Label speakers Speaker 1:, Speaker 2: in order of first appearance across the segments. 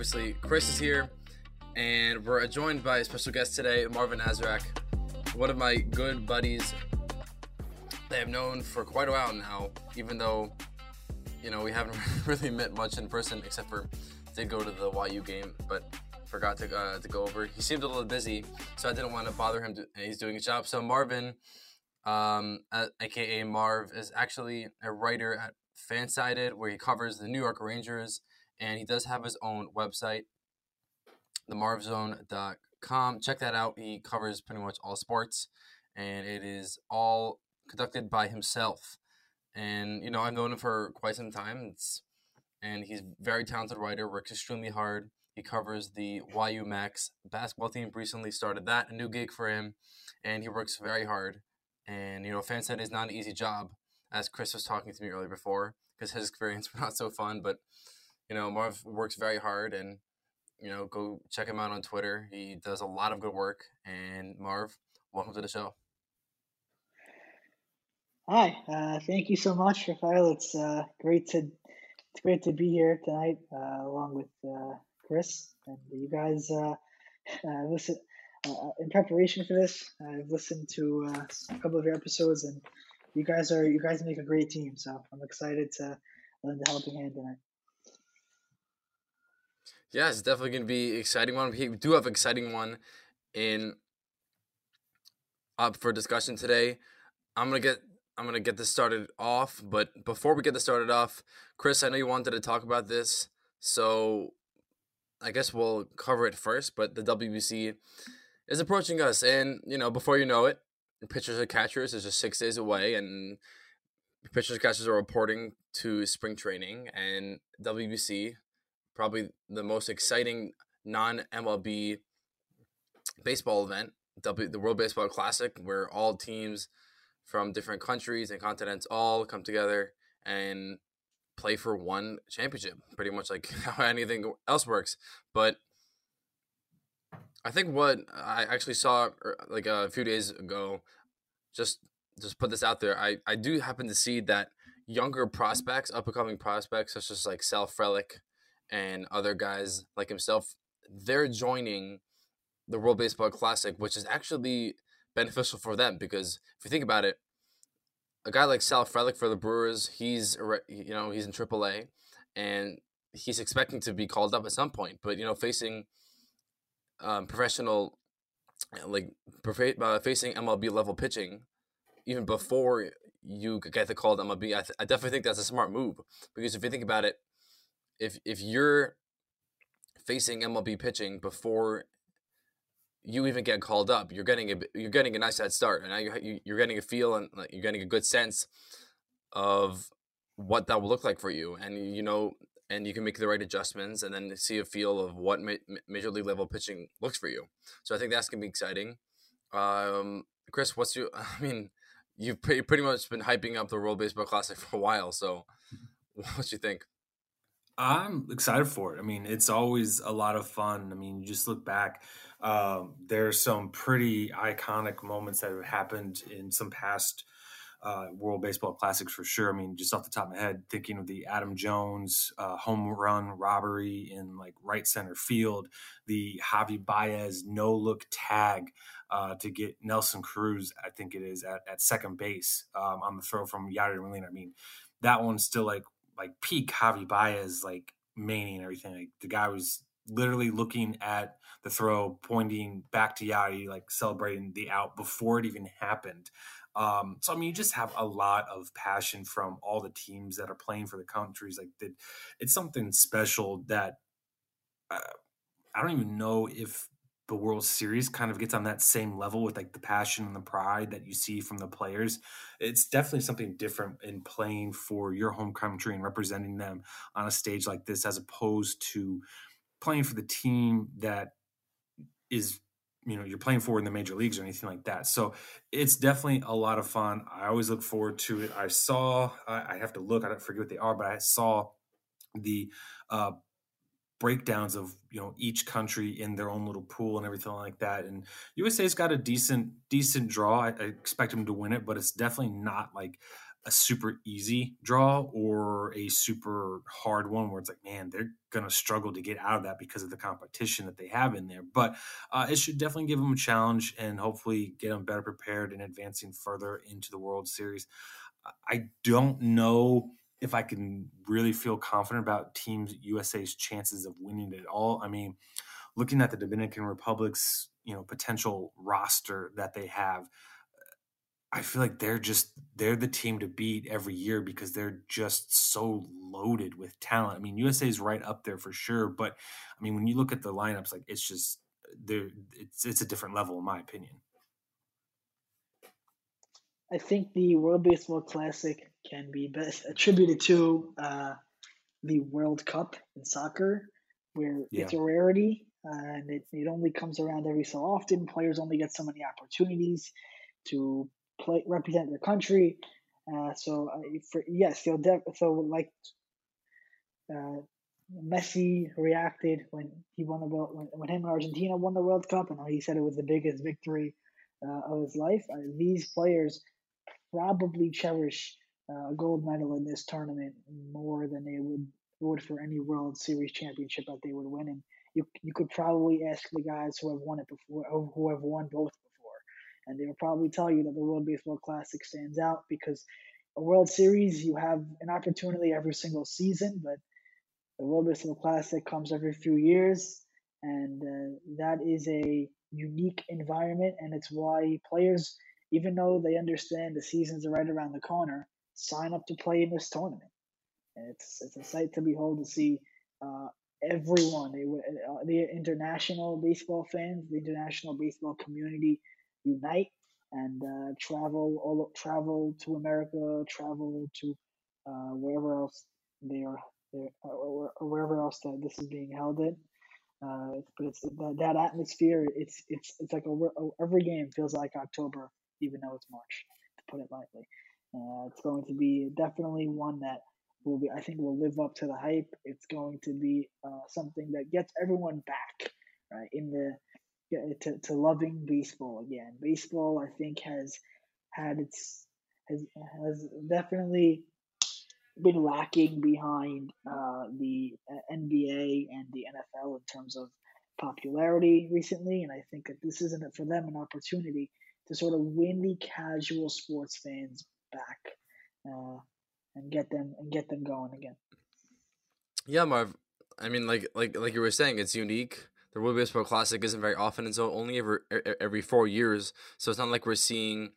Speaker 1: obviously, Chris is here, and we're joined by a special guest today, Marvin Azrak, one of my good buddies that I've known for quite a while now, even though, you know, we haven't really met much in person except for did go to the YU game, but forgot to, uh, to go over. He seemed a little busy, so I didn't want to bother him. To, he's doing his job. So Marvin, um, uh, aka Marv, is actually a writer at Fansided, where he covers the New York Rangers, and he does have his own website, themarvzone.com. Check that out. He covers pretty much all sports, and it is all conducted by himself. And you know, I've known him for quite some time. It's, and he's a very talented writer. Works extremely hard he covers the YU Macs basketball team. Recently started that, a new gig for him, and he works very hard. And you know, FanSided is not an easy job, as Chris was talking to me earlier before, because his experience was not so fun. But you know, Marv works very hard, and you know, go check him out on Twitter. He does a lot of good work. And Marv, welcome to the show.
Speaker 2: Hi, uh, thank you so much, Rafael. It's uh, great to it's great to be here tonight, uh, along with uh, Chris, and you guys uh, uh, listen in preparation for this. I've listened to a couple of your episodes, and you guys are you guys make a great team. So I'm excited to lend a helping hand tonight.
Speaker 1: Yeah, it's definitely going to be exciting one. We do have an exciting one in up for discussion today. I'm gonna get I'm gonna get this started off, but before we get this started off, Chris, I know you wanted to talk about this, so I guess we'll cover it first, but the WBC is approaching us, and you know, before you know it, pitchers and catchers is just six days away, and pitchers and catchers are reporting to spring training, and WBC, probably the most exciting non MLB baseball event, the World Baseball Classic, where all teams from different countries and continents all come together and play for one championship, pretty much like how anything else works. But I think what I actually saw er, like a few days ago, just just put this out there. I I do happen to see that younger prospects, up and coming prospects, such as like Sal Frelick and other guys like himself, they're joining the World Baseball Classic, which is actually beneficial for them because if you think about it, a guy like Sal Frelick for the Brewers, he's you know he's in AAA, and he's expecting to be called up at some point. But you know, facing um, professional, like uh, facing MLB level pitching, even before you get the call to MLB, I, th- I definitely think that's a smart move because if you think about it, if if you're facing MLB pitching before you even get called up, you're getting a you're getting a nice head start, and now you're you're getting a feel and you're getting a good sense of what that will look like for you, and you know, and you can make the right adjustments, and then see a feel of what ma- major league level pitching looks for you. So I think that's gonna be exciting. Um, Chris, what's your? I mean, you've pretty, pretty much been hyping up the World Baseball Classic for a while, so what do you think?
Speaker 3: I'm excited for it. I mean, it's always a lot of fun. I mean, you just look back um, there's some pretty iconic moments that have happened in some past uh, World Baseball Classics for sure. I mean, just off the top of my head, thinking of the Adam Jones uh, home run robbery in like right center field, the Javi Baez no look tag uh, to get Nelson Cruz, I think it is at, at second base um, on the throw from Yadier Molina. I mean, that one's still like like peak Javi Baez like mania and everything. Like the guy was literally looking at the throw, pointing back to Yadi, like celebrating the out before it even happened. Um, so I mean, you just have a lot of passion from all the teams that are playing for the countries. Like, that, it's something special that uh, I don't even know if the World Series kind of gets on that same level with like the passion and the pride that you see from the players. It's definitely something different in playing for your home country and representing them on a stage like this, as opposed to playing for the team that is you know you're playing for in the major leagues or anything like that so it's definitely a lot of fun i always look forward to it i saw i, have to look i don't forget what they are but i saw the uh, breakdowns of you know each country in their own little pool and everything like that. And USA's got a decent decent draw. I, I expect them to win it, but it's definitely not like a super easy draw or a super hard one where it's like, man, they're going to struggle to get out of that because of the competition that they have in there. But uh, it should definitely give them a challenge and hopefully get them better prepared and advancing further into the World Series. I don't know if I can really feel confident about Teams USA's chances of winning it all. I mean, looking at the Dominican Republic's you know potential roster that they have, I feel like they're just they're the team to beat every year because they're just so loaded with talent. I mean, USA is right up there for sure, but I mean, when you look at the lineups, like it's just there, it's it's a different level in my opinion.
Speaker 2: I think the World Baseball Classic can be best attributed to uh, the World Cup in soccer, where yeah. it's a rarity uh, and it, it only comes around every so often. Players only get so many opportunities to play represent their country. Uh, so uh, for, yes, they'll def- so like uh, Messi reacted when he won the world when, when him and Argentina won the World Cup, and he said it was the biggest victory uh, of his life. Uh, these players probably cherish a gold medal in this tournament more than they would would for any World Series championship that they would win. And you you could probably ask the guys who have won it before, who have won both before, and they will probably tell you that the World Baseball Classic stands out because a World Series you have an opportunity every single season, but the World Baseball Classic comes every few years, and uh, that is a unique environment, and it's why players even though they understand the seasons are right around the corner, sign up to play in this tournament. And it's it's a sight to behold to see uh, everyone, uh, the international baseball fans, the international baseball community unite and uh, travel all travel to America, travel to uh, wherever else they are, or, or, wherever else that this is being held in. Uh, but it's that, that atmosphere. It's it's it's like a, every game feels like October even though it's March, to put it lightly. Uh, it's going to be definitely one that will be, I think, will live up to the hype. It's going to be uh, something that gets everyone back, right, in the to, to loving baseball again. Baseball, I think, has had its has has definitely been lacking behind uh, the uh, NBA and the NFL in terms of popularity recently, and I think that this isn't for them an opportunity to sort of win the casual sports fans back uh, and get them and get them going again.
Speaker 1: Yeah, Marv. I mean, like like like you were saying, it's unique. The World Baseball Classic isn't very often, and so only every every four years. So it's not like we're seeing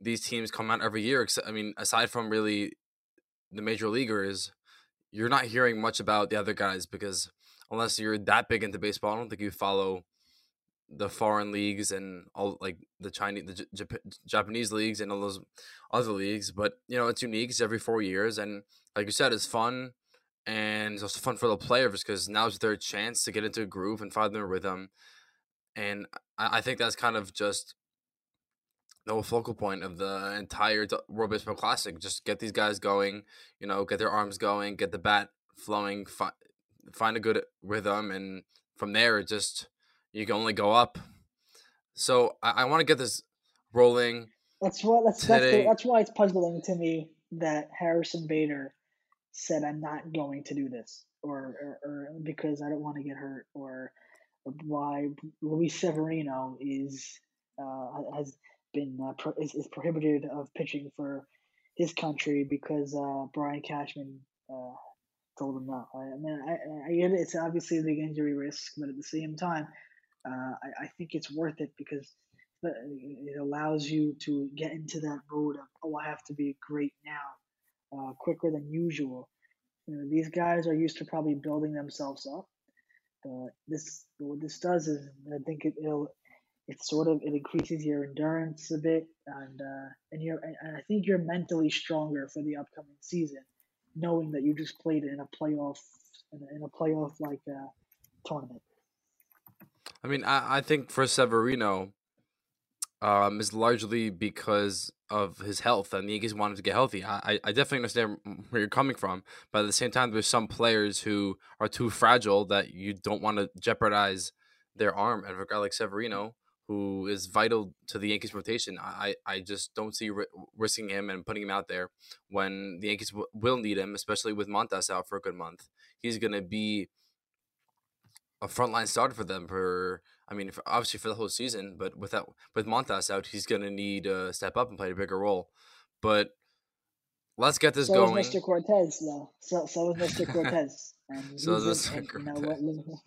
Speaker 1: these teams come out every year. Except, I mean, aside from really the major leaguers, you're not hearing much about the other guys because unless you're that big into baseball, I don't think you follow the foreign leagues and all like the Chinese, the J- Japanese leagues and all those other leagues. But you know, it's unique. It's every four years, and like you said, it's fun, and it's also fun for the players because now's their chance to get into a groove and find their rhythm. And I, I think that's kind of just the focal point of the entire World Baseball Classic. Just get these guys going, you know, get their arms going, get the bat flowing, fi- find a good rhythm, and from there, just you can only go up. So I, I want to get this rolling.
Speaker 2: That's what that's that's, the, that's why it's puzzling to me that Harrison Bader said I'm not going to do this, or or, or because I don't want to get hurt, or why Luis Severino is uh, has been uh, pro- is, is prohibited of pitching for his country because uh, Brian Cashman uh, told him no. I, I mean, I, I. It's obviously a big injury risk, but at the same time, uh, I, I, think it's worth it because it allows you to get into that mode of oh I have to be great now, uh, quicker than usual. You know, these guys are used to probably building themselves up. This what this does is I think it, will it sort of it increases your endurance a bit and uh, and you're and I think you're mentally stronger for the upcoming season, knowing that you just played in a playoff in a, in a playoff like uh, tournament.
Speaker 1: I mean, I, I think for Severino, um, is largely because of his health, and the Yankees wanted to get healthy. I, I definitely understand where you're coming from, but at the same time, there's some players who are too fragile that you don't want to jeopardize their arm. And for a guy like Severino, who is vital to the Yankees rotation, I, I just don't see risking him and putting him out there when the Yankees w- will need him, especially with Montas out for a good month. He's going to be a frontline starter for them for I mean, for, obviously for the whole season, but without with Montas out, he's going to need to step up and play a bigger role. But let's get this
Speaker 2: so
Speaker 1: going.
Speaker 2: Mr. Cortes, though. So so is Mr. Cortes. And
Speaker 1: so is Mr. Cortes.
Speaker 2: You know,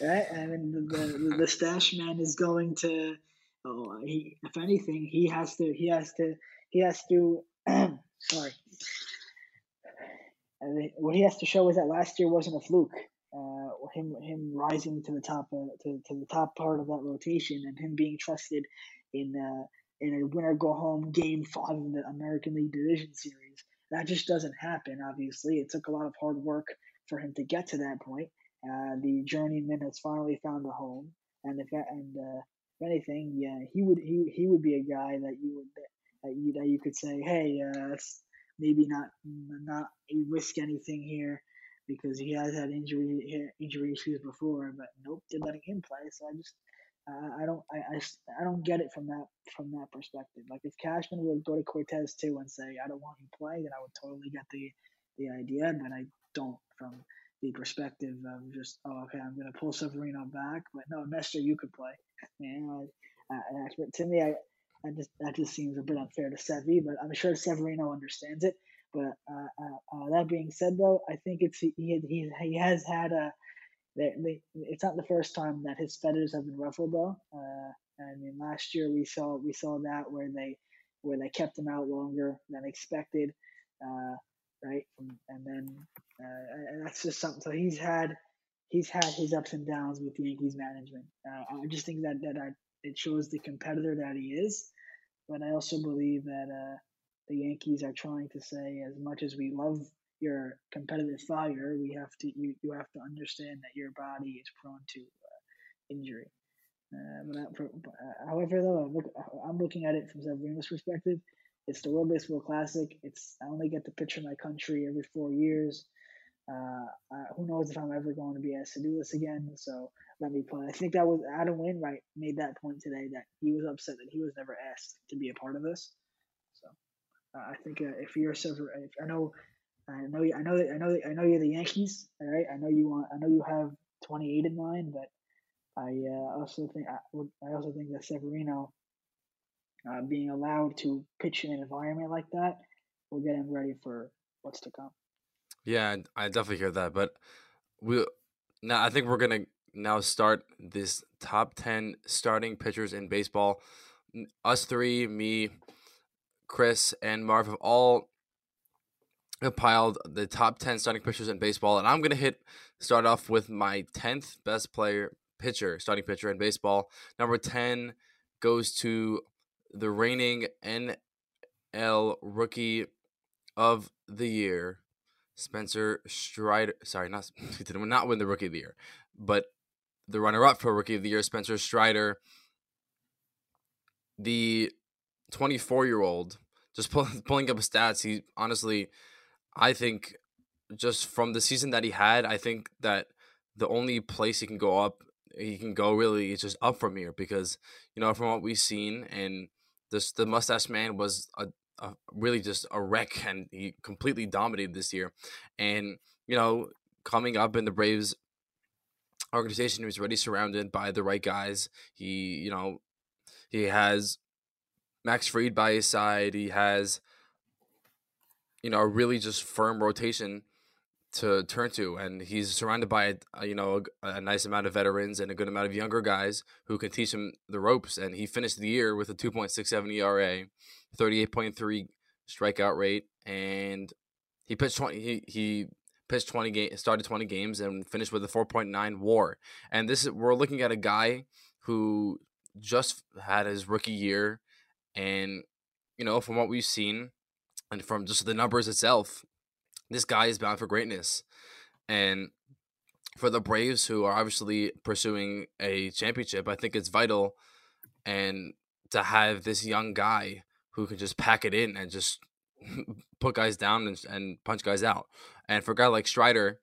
Speaker 2: right? I mean, the, the, the stash man is going to. Oh, he, if anything, he has to. He has to. He has to. sorry. And What he has to show is that last year wasn't a fluke uh, him him rising to the top uh, to, to the top part of that rotation and him being trusted in uh, in a winner go home game five of the American League Division Series. That just doesn't happen. Obviously, it took a lot of hard work for him to get to that point. Uh, the journeyman has finally found a home, and if and uh, if anything, yeah, he would he he would be a guy that you would that you that you could say, hey, uh, maybe not not risk anything here because he has had injury injury issues before. But nope, they're letting him play. So I just uh, I don't I, I, I don't get it from that from that perspective. Like if Cashman would go to Cortes too and say I don't want you play, then I would totally get the the idea. But I don't from the perspective of just oh okay I'm gonna pull Severino back, but no Nestor you could play. You know, I, I, to me I. I just that just seems a bit unfair to Sevi, but I'm sure Severino understands it. But uh, uh, uh, that being said, though, I think it's he he, he has had a. They, it's not the first time that his feathers have been ruffled, though. Uh, I mean, last year we saw we saw that where they where they kept him out longer than expected, uh, right? And then uh, and that's just something. So he's had he's had his ups and downs with the Yankees management. I just think that that I, it shows the competitor that he is, but I also believe that the Yankees are trying to say as much as we love your competitive fire, we have to you, you have to understand that your body is prone to uh, injury. Uh, for, uh, however, though, I'm, look, I'm looking at it from Severino's perspective. It's the World Baseball Classic. It's I only get to for my country every four years. Uh, who knows if I'm ever going to be asked to do this again? So let me play. I think that was Adam Wainwright made that point today that he was upset that he was never asked to be a part of this. Uh, I think uh, if you're if I know, I know, I know, I know, I know you're the Yankees. All right, I know you want, I know you have 28 in mind, but I uh, also think I, I also think that Severino uh, being allowed to pitch in an environment like that will get him ready for what's to come.
Speaker 1: Yeah, I definitely hear that, but we now I think we're gonna now start this top 10 starting pitchers in baseball. Us three, me, Chris, and Marv have all compiled the top 10 starting pitchers in baseball. And I'm going to hit start off with my 10th best player, pitcher, starting pitcher in baseball. Number 10 goes to the reigning NL Rookie of the Year, Spencer Strider. Sorry, not did not win the Rookie of the Year, but the runner-up for Rookie of the Year, Spencer Strider. The 24 year old, just pull, pulling up his stats, he honestly, I think, just from the season that he had, I think that the only place he can go up, he can go really is just up from here because, you know, from what we've seen, and this the mustache man was a, a really just a wreck and he completely dominated this year. And, you know, coming up in the Braves organization, he was already surrounded by the right guys. He, you know, he has Max Fried by his side. He has, you know, a really just firm rotation to turn to, and he's surrounded by a, you know a, a, nice amount of veterans and a good amount of younger guys who can teach him the ropes. And he finished the year with a 2.67 ERA, 38.3 strikeout rate, and he pitched 20. He he pitched 20 games, started 20 games, and finished with a 4.9 WAR. And this is we're looking at a guy who just had his rookie year and, you know, from what we've seen and from just the numbers itself, this guy is bound for greatness. And for the Braves, who are obviously pursuing a championship, I think it's vital and to have this young guy who can just pack it in and just put guys down and, and punch guys out. And for a guy like Strider,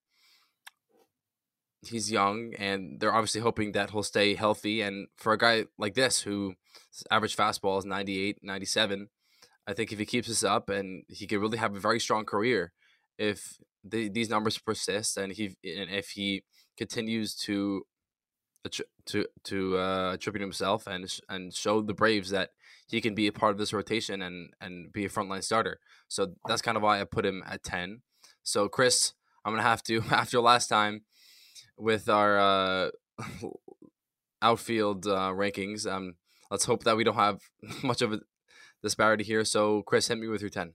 Speaker 1: he's young and they're obviously hoping that he'll stay healthy. And for a guy like this, who average fastball is 98, 97, I think if he keeps this up and he could really have a very strong career if the, these numbers persist and he and if he continues to to to uh, attribute himself and and show the Braves that he can be a part of this rotation and and be a frontline starter. So that's kind of why I put him at ten. So Chris, I'm gonna have to after last time with our uh, outfield uh, rankings. Um, let's hope that we don't have much of a disparity here. So Chris, hit me with your ten.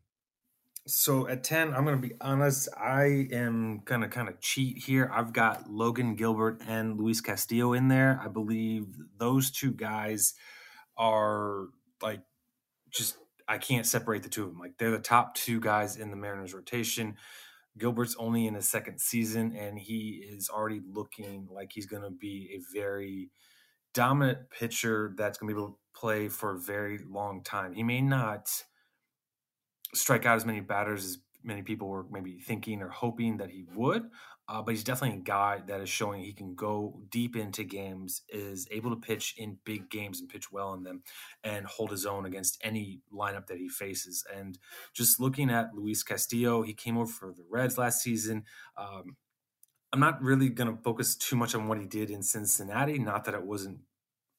Speaker 3: So at 10, I'm going to be honest. I am going to kind of cheat here. I've got Logan Gilbert and Luis Castillo in there. I believe those two guys are like just, I can't separate the two of them. Like they're the top two guys in the Mariners rotation. Gilbert's only in his second season, and he is already looking like he's going to be a very dominant pitcher that's going to be able to play for a very long time. He may not strike out as many batters as many people were maybe thinking or hoping that he would. Uh, but he's definitely a guy that is showing he can go deep into games, is able to pitch in big games and pitch well in them, and hold his own against any lineup that he faces. And just looking at Luis Castillo, he came over for the Reds last season. Um, I'm not really going to focus too much on what he did in Cincinnati. Not that it wasn't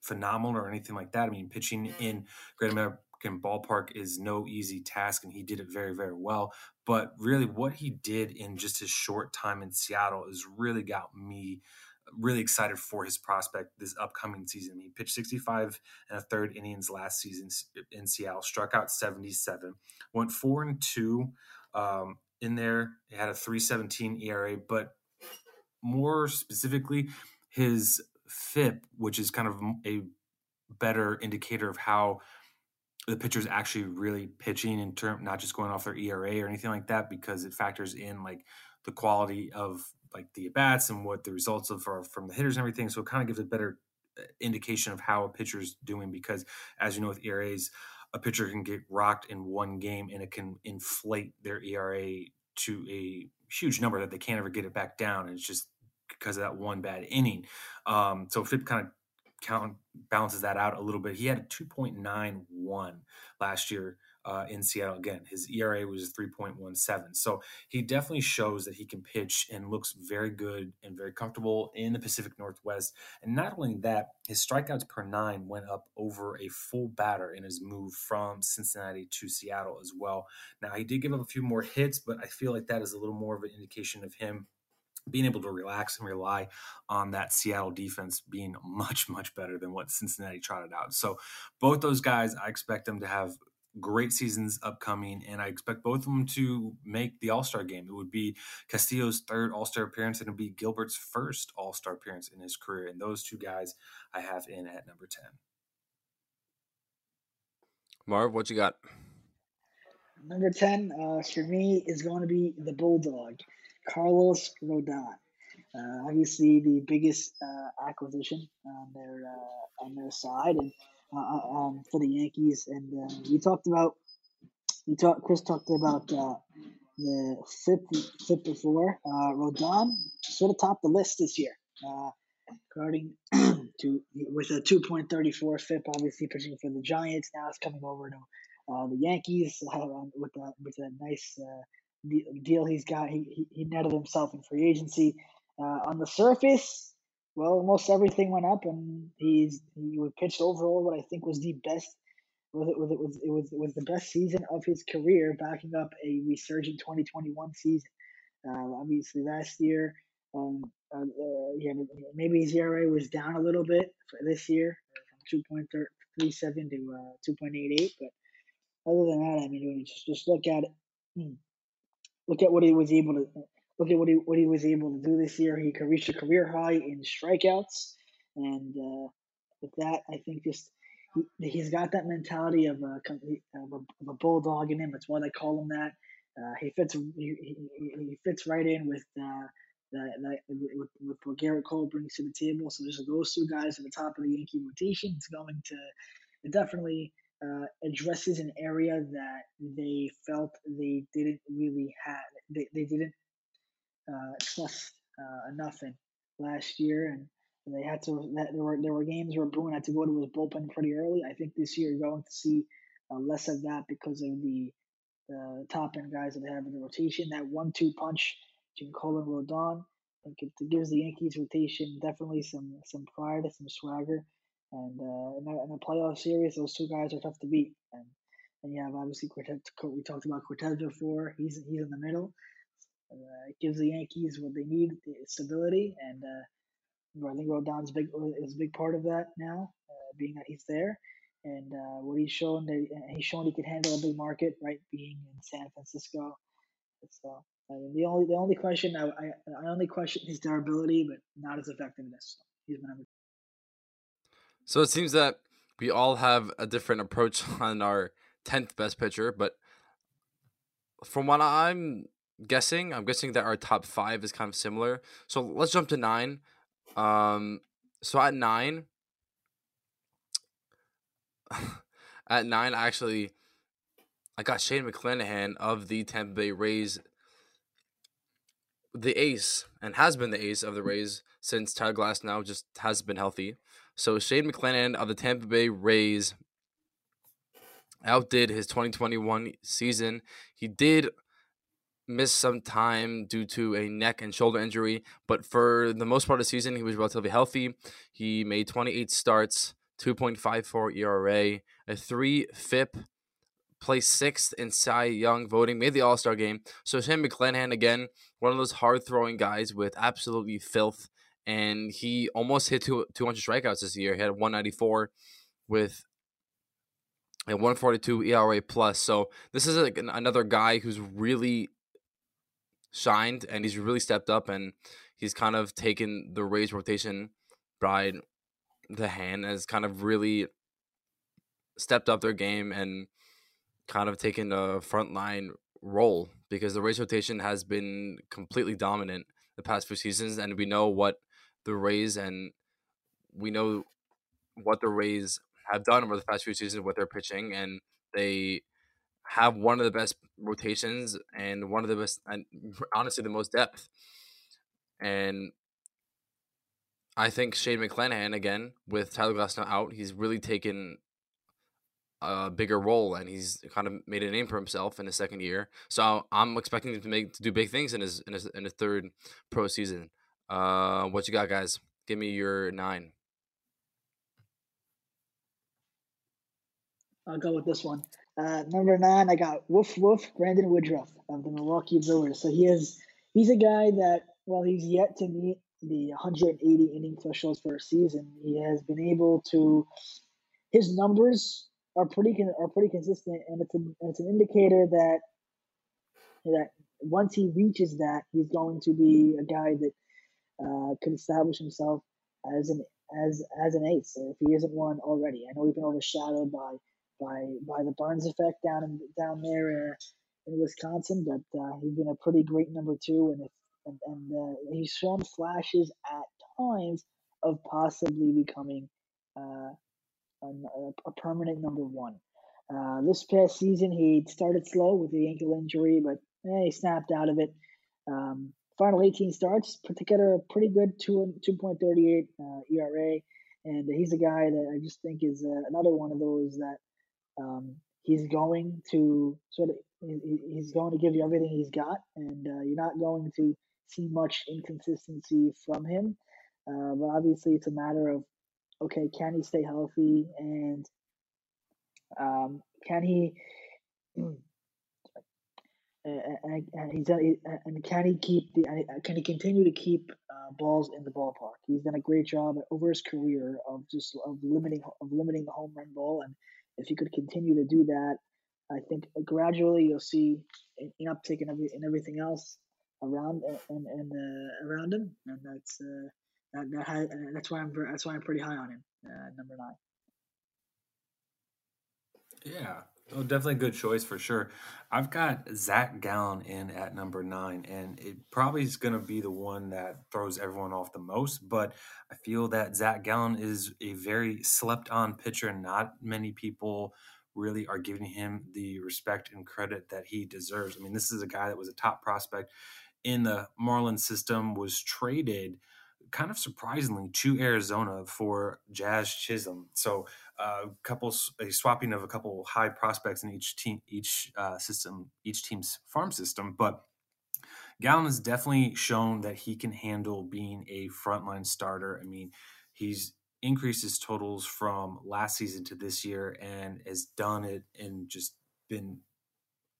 Speaker 3: phenomenal or anything like that. I mean, pitching in Great American ballpark is no easy task, and he did it very, very well. But really, what he did in just his short time in Seattle has really got me really excited for his prospect this upcoming season. He pitched 65 and a third innings last season in Seattle, struck out 77, went four and two um, in there. He had a 317 ERA, but more specifically, his FIP, which is kind of a better indicator of how the pitcher's actually really pitching in term not just going off their ERA or anything like that because it factors in like the quality of like the at bats and what the results of are from the hitters and everything. So it kind of gives a better uh, indication of how a pitcher's doing because as you know with ERAs, a pitcher can get rocked in one game and it can inflate their ERA to a huge number that they can't ever get it back down. And it's just because of that one bad inning. Um, so FIP kind of count balances that out a little bit. He had a 2.91 last year uh, in Seattle. Again, his ERA was 3.17. So he definitely shows that he can pitch and looks very good and very comfortable in the Pacific Northwest. And not only that, his strikeouts per nine went up over a full batter in his move from Cincinnati to Seattle as well. Now, he did give up a few more hits, but I feel like that is a little more of an indication of him being able to relax and rely on that Seattle defense being much, much better than what Cincinnati trotted out. So, both those guys, I expect them to have great seasons upcoming, and I expect both of them to make the All Star game. It would be Castillo's third All Star appearance, and it would be Gilbert's first All Star appearance in his career. And those two guys I have in at number 10.
Speaker 1: Marv, what you got?
Speaker 2: Number 10 uh, for me is going to be the Bulldog. Carlos Rodon. Uh, obviously, the biggest uh, acquisition on their uh, on their side, and uh, uh, um, for the Yankees. And uh, we talked about we talked. Chris talked about the FIP FIP before. Rodon sort of topped the list this year, according to with a two point thirty four FIP. Obviously, pitching for the Giants. Now it's coming over to the Yankees with a with a nice deal he's got. He, he, he netted himself in free agency. Uh, on the surface, well, almost everything went up, and he's he pitched overall what I think was the best. Was it was it was it was was the best season of his career, backing up a resurgent 2021 season. Uh, obviously, last year, um, uh, uh, yeah, maybe his ERA was down a little bit for this year, from 2.37 to uh, 2.88. But other than that, I mean, just just look at it. Look at what he was able to look at what he what he was able to do this year. He could reach a career high in strikeouts, and uh, with that, I think just he, has got that mentality of a, of a, of a bulldog in him. That's why they call him that. Uh, he fits he, he, he, fits right in with uh, that, that with, with what Gerrit Cole brings to the table. So just those two guys at the top of the Yankee rotation, it's going to it definitely uh, addresses an area that they felt they didn't really have. They, they didn't uh, trust uh, enough in last year, and they had to. There were there were games where Boone had to go to his bullpen pretty early. I think this year you're going to see uh, less of that because of the the top end guys that they have in the rotation. That one two punch Cole and Rodon, I think it gives the Yankees rotation definitely some some pride, some swagger. And uh, in, a, in a playoff series, those two guys are tough to beat. And and you have obviously Cortes. We talked about Cortes before. He's he's in the middle. Uh, it gives the Yankees what they need, stability, and uh, I think Rodon's big is a big part of that now, uh, being that he's there, and uh, what he's shown that he's shown he could handle a big market, right? Being in San Francisco, so I mean, the only the only question I, I, I only question his durability, but not his effectiveness. He's number.
Speaker 1: So it seems that we all have a different approach on our tenth best pitcher, but from what I'm guessing, I'm guessing that our top five is kind of similar. So let's jump to nine. Um, so at nine, at nine, actually, I got Shane McClanahan of the Tampa Bay Rays, the ace, and has been the ace of the Rays since Tyler Glasnow just has been healthy. So Shane McClanahan of the Tampa Bay Rays outdid his 2021 season. He did miss some time due to a neck and shoulder injury, but for the most part of the season, he was relatively healthy. He made 28 starts, 2.54 ERA, a 3 FIP, placed sixth in Cy Young voting, made the All Star game. So, Shane McClanahan, again, one of those hard throwing guys with absolutely filth. And he almost hit two, 200 strikeouts this year. He had 194 with a 142 ERA plus. So this is like another guy who's really shined and he's really stepped up and he's kind of taken the Rays rotation by the hand and has kind of really stepped up their game and kind of taken a frontline role because the Rays rotation has been completely dominant the past few seasons and we know what the Rays and we know what the Rays have done over the past few seasons with their pitching and they have one of the best rotations and one of the best, and honestly, the most depth. And I think Shane McClanahan, again, with Tyler Glasnow out, he's really taken a bigger role and he's kind of made a name for himself in his second year. So I'm expecting him to make to do big things in his in his, in his third pro season. Uh, what you got, guys? Give me your nine.
Speaker 2: I'll go with this one. Uh, number nine, I got Woof Woof Brandon Woodruff of the Milwaukee Brewers. So he is he's a guy that while he's yet to meet the 180 inning threshold for a season, he has been able to. His numbers are pretty are pretty consistent, and it's an it's an indicator that that once he reaches that, he's going to be a guy that uh, can establish himself as an as as an ace if he isn't one already. I know he's been overshadowed by by by the Burnes effect down in down there uh, in Wisconsin, but uh, he's been a pretty great number two, and if, and, and uh, he's shown flashes at times of possibly becoming uh, a, a, permanent number one. Uh, this past season, he started slow with the ankle injury, but eh, he snapped out of it. Um, final 18 starts, put together a pretty good 2, 2.38 uh, ERA. And he's a guy that I just think is uh, another one of those that um, he's going to sort of he's going to give you everything he's got, and uh, you're not going to see much inconsistency from him. Uh, but obviously, it's a matter of okay, can he stay healthy, and um, can he? and, and he's and can he keep the can he continue to keep uh, balls in the ballpark? He's done a great job over his career of just of limiting of limiting the home run ball, and if he could continue to do that, I think gradually you'll see an, uptick in every in everything else around and and uh, around him, and that's uh, that, that high, that's why I'm that's why I'm pretty high on him, uh, number nine.
Speaker 3: Yeah, Oh, definitely a good choice for sure. I've got Zach Gallen in at number nine, and it probably is going to be the one that throws everyone off the most. But I feel that Zach Gallen is a very slept on pitcher, and not many people really are giving him the respect and credit that he deserves. I mean, this is a guy that was a top prospect in the Marlins system, was traded kind of surprisingly to Arizona for Jazz Chisholm. So a uh, couple a swapping of a couple high prospects in each team each uh, system each team's farm system, but Gallen has definitely shown that he can handle being a frontline starter. I mean, he's increased his totals from last season to this year and has done it and just been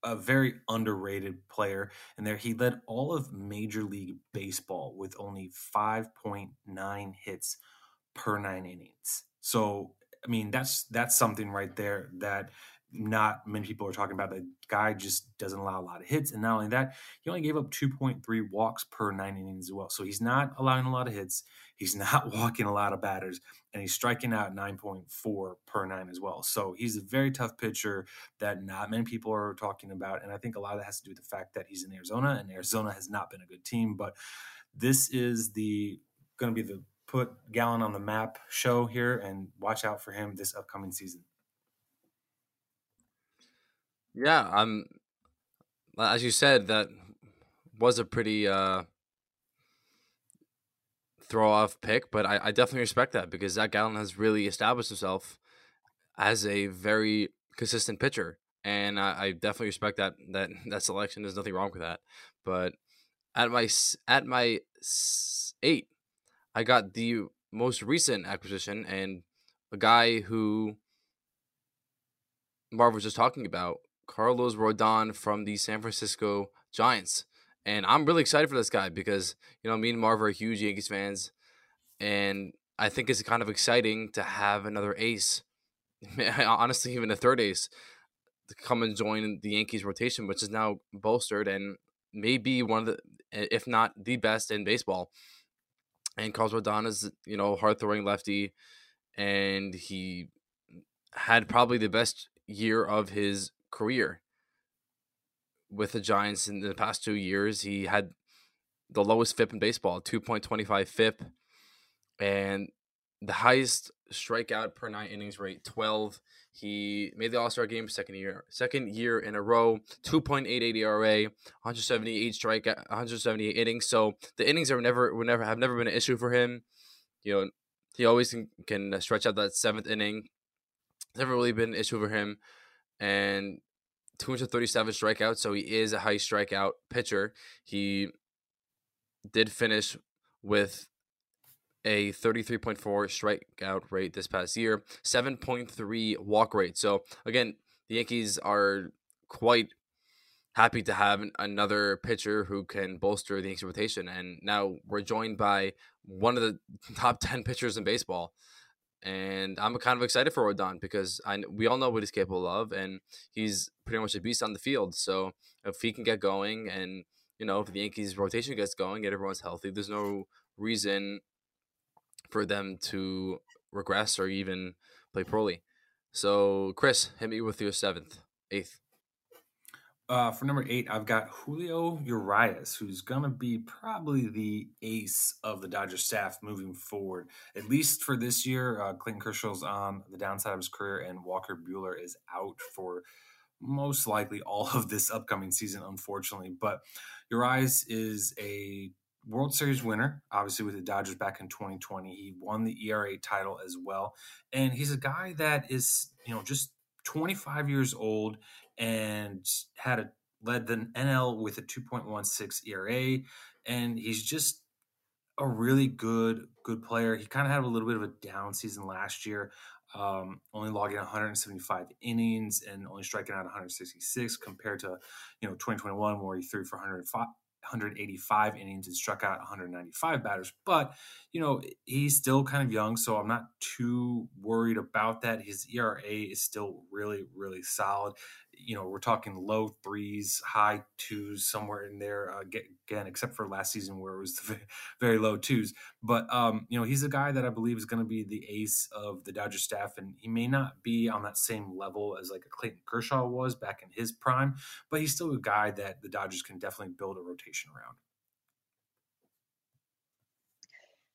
Speaker 3: a very underrated player. And there he led all of Major League Baseball with only 5.9 hits per nine innings. So I mean, that's that's something right there that not many people are talking about. The guy just doesn't allow a lot of hits, and not only that, he only gave up 2.3 walks per nine innings as well. So he's not allowing a lot of hits. He's not walking a lot of batters, and he's striking out 9.4 per nine as well. So he's a very tough pitcher that not many people are talking about, and I think a lot of that has to do with the fact that he's in Arizona, and Arizona has not been a good team. But this is the going to be the put Gallen on the map show here and watch out for him this upcoming season.
Speaker 1: Yeah, um, as you said, that was a pretty uh, throw off pick, but I, I definitely respect that because Zach Gallen has really established himself as a very consistent pitcher, and I, I definitely respect that that that selection. There's nothing wrong with that, but at my at my eight, I got the most recent acquisition and a guy who Marv was just talking about, Carlos Rodon from the San Francisco Giants. And I'm really excited for this guy because, you know, me and Marv are huge Yankees fans. And I think it's kind of exciting to have another ace, honestly, even a third ace, to come and join the Yankees rotation, which is now bolstered and maybe one of the, if not the best in baseball and Carlos Rodon is you know hard throwing lefty, and he had probably the best year of his career with the Giants in the past two years. He had the lowest FIP in baseball, two point twenty five FIP, and the highest strikeout per nine innings rate, twelve. He made the All Star game second year, second year in a row. Two point eight eight ERA, one hundred seventy eight strike, one hundred seventy eight innings. So the innings are never, were never have never been an issue for him. You know, he always can, can uh, stretch out that seventh inning. It's Never really been an issue for him, and 237 strikeouts. So he is a high strikeout pitcher. He did finish with a 33.4 strikeout rate this past year, 7.3 walk rate. So again, the Yankees are quite happy to have another pitcher who can bolster the Yankees rotation. And now we're joined by one of the top 10 pitchers in baseball. And I'm kind of excited for Rodon because I we all know what he's capable of, and he's pretty much a beast on the field. So if he can get going, and you know if the Yankees rotation gets going, and everyone's healthy, there's no reason for them to regress or even play poorly. So, Chris, hit me with your seventh, eighth.
Speaker 3: Uh, for number eight, I've got Julio Urias, who's going to be probably the ace of the Dodgers staff moving forward, at least for this year. Uh, Clayton Kershaw's on the downside of his career, and Walker Buehler is out for most likely all of this upcoming season, unfortunately. But Urias is a World Series winner, obviously with the Dodgers back in 2020. He won the ERA title as well, and he's a guy that is you know just 25 years old and had a led the NL with a 2.16 ERA, and he's just a really good good player. He kind of had a little bit of a down season last year, um, only logging 175 innings and only striking out 166 compared to you know 2021 where he threw for 105, 185 innings and struck out 195 batters. But, you know, he's still kind of young, so I'm not too worried about that. His ERA is still really, really solid. You know, we're talking low threes, high twos, somewhere in there. Uh, again, except for last season where it was very low twos. But um, you know, he's a guy that I believe is going to be the ace of the Dodger staff, and he may not be on that same level as like a Clayton Kershaw was back in his prime, but he's still a guy that the Dodgers can definitely build a rotation around.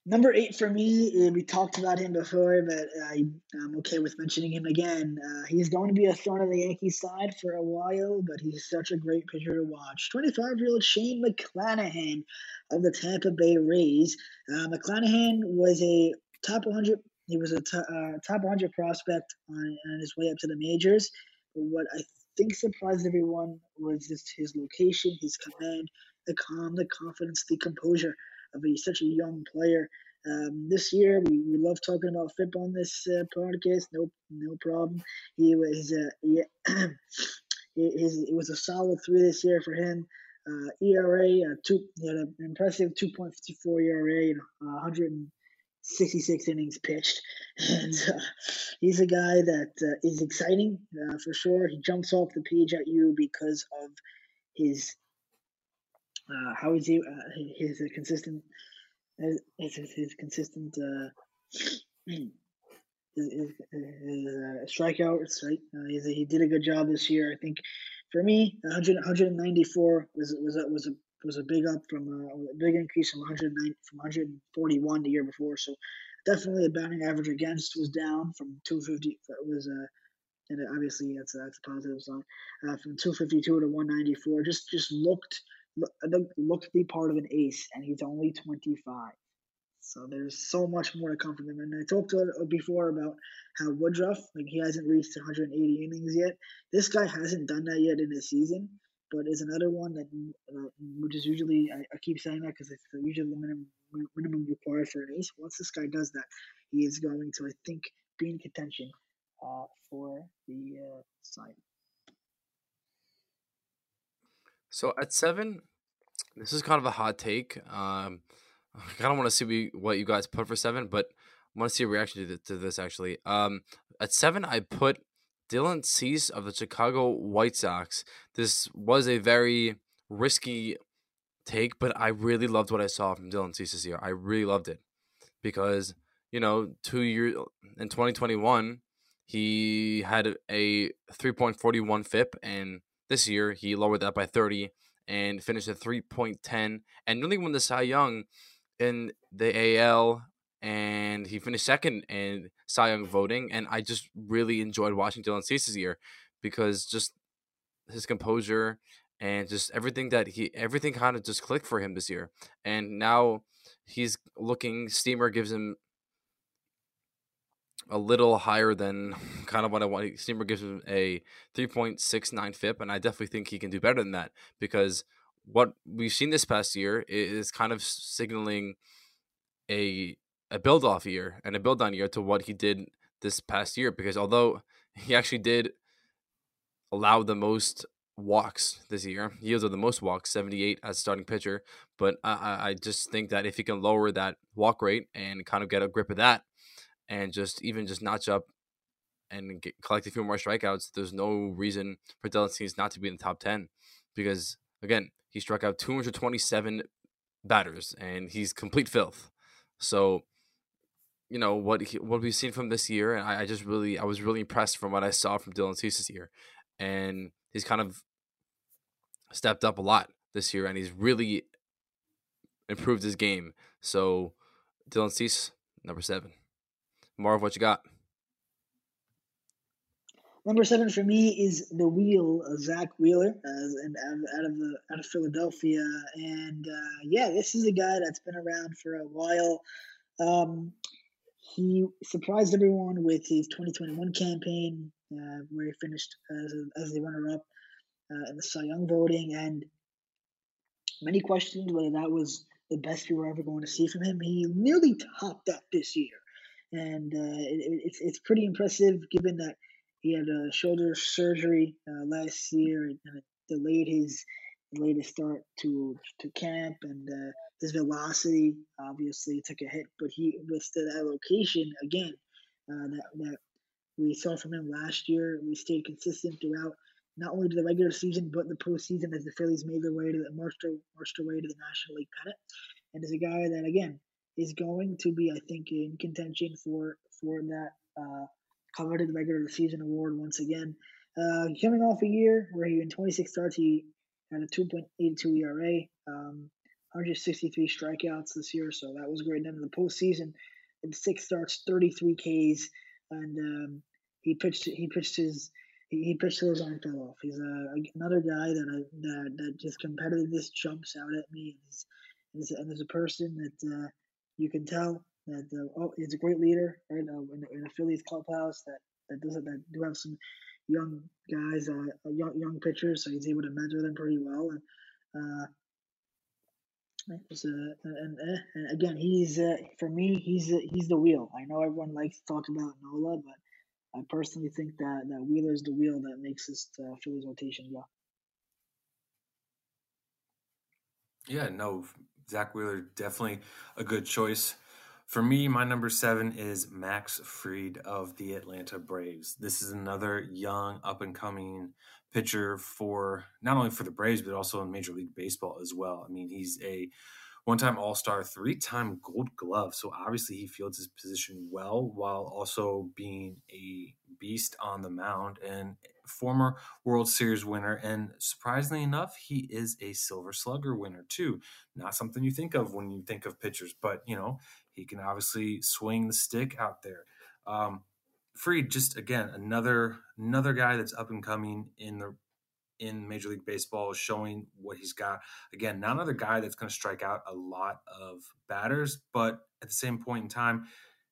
Speaker 2: Number eight for me, we talked about him before, but I, am okay with mentioning him again. Uh, he's going to be a thorn on the Yankees side for a while, but he's such a great pitcher to watch. 25 year old Shane McClanahan of the Tampa Bay Rays. Uh, McClanahan was a top 100. He was a t- uh, top 100 prospect on, on his way up to the majors. But what I think surprised everyone was just his location, his command, the calm, the confidence, the composure of a, such a young player. Um, this year, we, we love talking about FIP on this uh, podcast. No, no problem. He was uh, he, his, it was a solid three this year for him. Uh, ERA, uh, two, he had an impressive 2.54 ERA and uh, 166 innings pitched. And uh, he's a guy that uh, is exciting uh, for sure. He jumps off the page at you because of his uh, how is he? Uh, his consistent, his, his, his consistent uh, his, his, his uh, strikeouts. Right, uh, he did a good job this year. I think for me, 100, 194 was was a, was a was a big up from uh, a big increase from 109 from 141 the year before. So definitely the batting average against was down from 250. It was uh, and obviously that's that's a positive sign. Uh, from 252 to 194, just just looked look, to be part of an ace, and he's only 25. So there's so much more to come from him. And I talked to before about how Woodruff, like he hasn't reached 180 innings yet. This guy hasn't done that yet in his season, but is another one that, uh, which is usually I, I keep saying that because it's usually the minimum minimum required for an ace. Once this guy does that, he is going to I think be in contention uh, for the uh, side.
Speaker 1: So at seven, this is kind of a hot take. Um, I kind of want to see what you guys put for seven, but I want to see a reaction to, to this actually. Um, at seven, I put Dylan Cease of the Chicago White Sox. This was a very risky take, but I really loved what I saw from Dylan Cease this year. I really loved it because you know, two years in 2021, he had a 3.41 FIP, and this year, he lowered that by 30 and finished at 3.10 and nearly won the Cy Young in the AL. And he finished second in Cy Young voting. And I just really enjoyed watching Dylan Cease this year because just his composure and just everything that he everything kind of just clicked for him this year. And now he's looking Steamer gives him a little higher than kind of what I want. Steamer gives him a 3.69 FIP, and I definitely think he can do better than that because what we've seen this past year is kind of signaling a a build off year and a build on year to what he did this past year. Because although he actually did allow the most walks this year, he yielded the most walks, 78 as starting pitcher. But I, I just think that if he can lower that walk rate and kind of get a grip of that, and just even just notch up and get, collect a few more strikeouts, there's no reason for Dylan Cease not to be in the top 10 because, again, he struck out 227 batters and he's complete filth. So, you know, what he, what we've seen from this year, and I, I just really, I was really impressed from what I saw from Dylan Cease this year. And he's kind of stepped up a lot this year and he's really improved his game. So, Dylan Cease, number seven. Marv, what you got?
Speaker 2: Number seven for me is the wheel, uh, Zack Wheeler, uh, and out of the out of Philadelphia, and uh, yeah, this is a guy that's been around for a while. Um, he surprised everyone with his 2021 campaign, uh, where he finished as, a, as the runner-up uh, in the Cy Young voting, and many questioned whether that was the best we were ever going to see from him. He nearly topped that this year and uh, it, it's it's pretty impressive given that he had a shoulder surgery uh, last year and it delayed his his start to to camp and uh, his velocity obviously took a hit, but he withstood that location again uh, that that we saw from him last year. We stayed consistent throughout not only the regular season but the postseason as the Phillies made their way to the marched their, marched their way to the National League pennant, and is a guy that again is going to be, I think, in contention for for that uh, coveted regular season award once again. Uh, coming off a year where he in 26 starts he had a 2.82 ERA, um, 163 strikeouts this year, so that was great. Then in the postseason, in six starts, 33 Ks, and um, he pitched he pitched his he, pitched his arm fell off. He's a, another guy that I, that that just competitiveness jumps out at me, and and as, and as a person that uh, you can tell that uh, oh, he's a great leader, right? Uh, in, in a Phillies clubhouse that that does that do have some young guys, uh, young young pitchers, so he's able to mentor them pretty well. And uh, and, and, and again, he's uh, for me, he's uh, he's the wheel. I know everyone likes to talk about Nola, but I personally think that that Wheeler is the wheel that makes this uh, Phillies rotation go.
Speaker 3: Yeah, no, Zack Wheeler definitely a good choice. For me, my number seven is Max Fried of the Atlanta Braves. This is another young, up and coming pitcher for not only for the Braves, but also in Major League Baseball as well. I mean, he's a one time All Star, three time Gold Glove. So obviously he fields his position well while also being a beast on the mound and former World Series winner. And surprisingly enough, he is a Silver Slugger winner too. Not something you think of when you think of pitchers, but you know, he can obviously swing the stick out there. Um, Fried, just again, another another guy that's up and coming in the in Major League Baseball, showing what he's got. Again, not another guy that's going to strike out a lot of batters, but at the same point in time,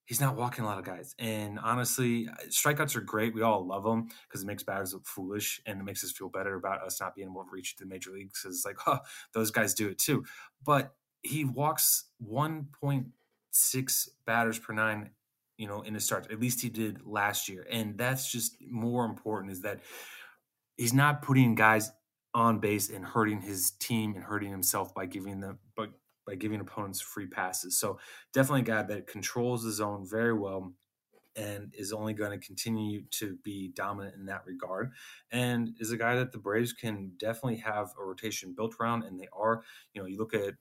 Speaker 3: he's not walking a lot of guys. And honestly, uh, strikeouts are great. We all love them because it makes batters look foolish and it makes us feel better about us not being able to reach the major leagues. Because it's like, oh, those guys do it too. But he walks 1.6 batters per nine you know, in his starts. At least he did last year. And that's just more important is that he's not putting guys on base and hurting his team and hurting himself by giving them but by giving opponents free passes. So definitely a guy that controls the zone very well and is only going to continue to be dominant in that regard and is a guy that the Braves can definitely have a rotation built around and they are you know you look at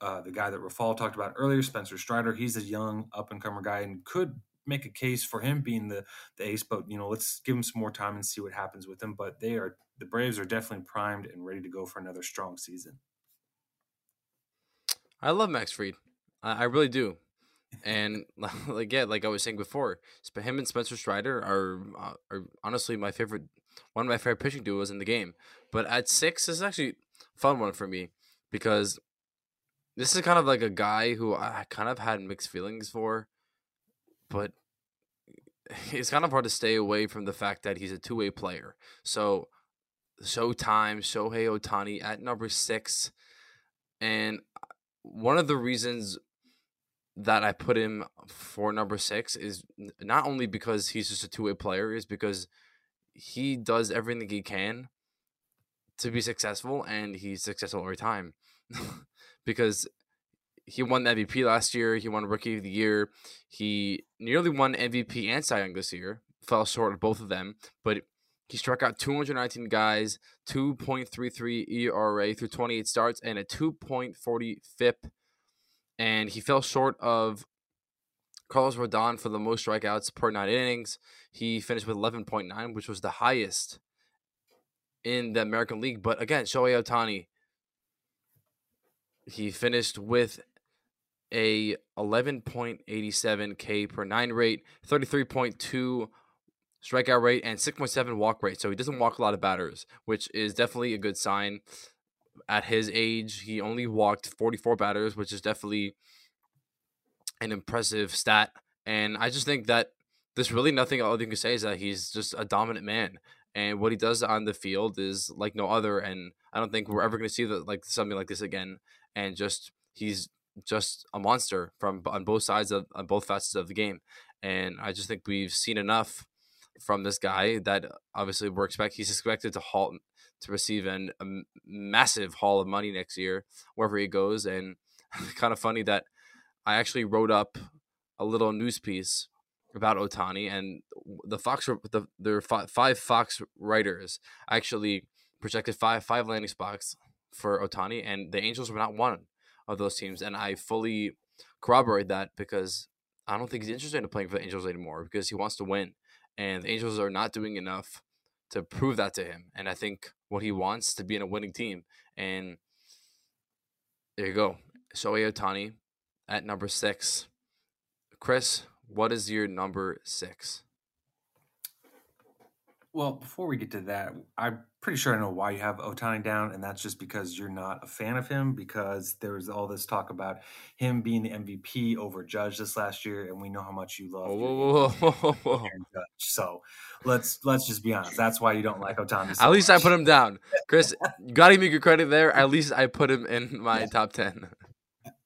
Speaker 3: uh, the guy that Rafal talked about earlier, Spencer Strider. He's a young up and comer guy and could make a case for him being the the ace. But you know, let's give him some more time and see what happens with him. But they are the Braves are definitely primed and ready to go for another strong season.
Speaker 1: I love Max Fried. I, I really do. And like yeah, like I was saying before, him and Spencer Strider are uh, are honestly my favorite, one of my favorite pitching duos in the game. But at six this is actually fun one for me because this is kind of like a guy who I kind of had mixed feelings for, but it's kind of hard to stay away from the fact that he's a two way player. So, Showtime, Shohei Ohtani at number six. And one of the reasons that I put him for number six is not only because he's just a two way player, is because he does everything he can to be successful and he's successful every time. because he won the MVP last year. He won Rookie of the Year. He nearly won MVP and Cy Young this year. Fell short of both of them, but he struck out 219 guys, 2.33 ERA through 28 starts, and a 2.40 FIP. And he fell short of Carlos Rodon for the most strikeouts per nine innings. He finished with 11.9, which was the highest in the American League. But again, Shohei Ohtani, he finished with a 11.87 K per nine rate, 33.2 strikeout rate, and 6.7 walk rate. So he doesn't walk a lot of batters, which is definitely a good sign. At his age, he only walked 44 batters, which is definitely an impressive stat. And I just think that there's really nothing other you can say is that he's just a dominant man. And what he does on the field is like no other. And I don't think we're ever going to see that like something like this again and just he's just a monster from on both sides of on both facets of the game. And I just think we've seen enough from this guy that uh, obviously we're expect he's expected to halt to receive an, a massive haul of money next year wherever he goes. And kind of funny that I actually wrote up a little news piece about Ohtani and the Fox, the there are five Fox writers actually projected five five landing spots for Ohtani and the Angels were not one of those teams, and I fully corroborate that because I don't think he's interested in playing for the Angels anymore because he wants to win, and the Angels are not doing enough to prove that to him, and I think what he wants to be in a winning team, and there you go, Shohei Ohtani at number six. Chris, what is your number six?
Speaker 3: Well, before we get to that, I'm pretty sure I know why you have Ohtani down, and that's just because you're not a fan of him. Because there was all this talk about him being the MVP over Judge this last year, and we know how much you love whoa, whoa, whoa, Judge. So let's let's just be honest. That's why you don't like Ohtani.
Speaker 1: So At least much. I put him down, Chris. you gotta give me good credit there. At least I put him in my top ten.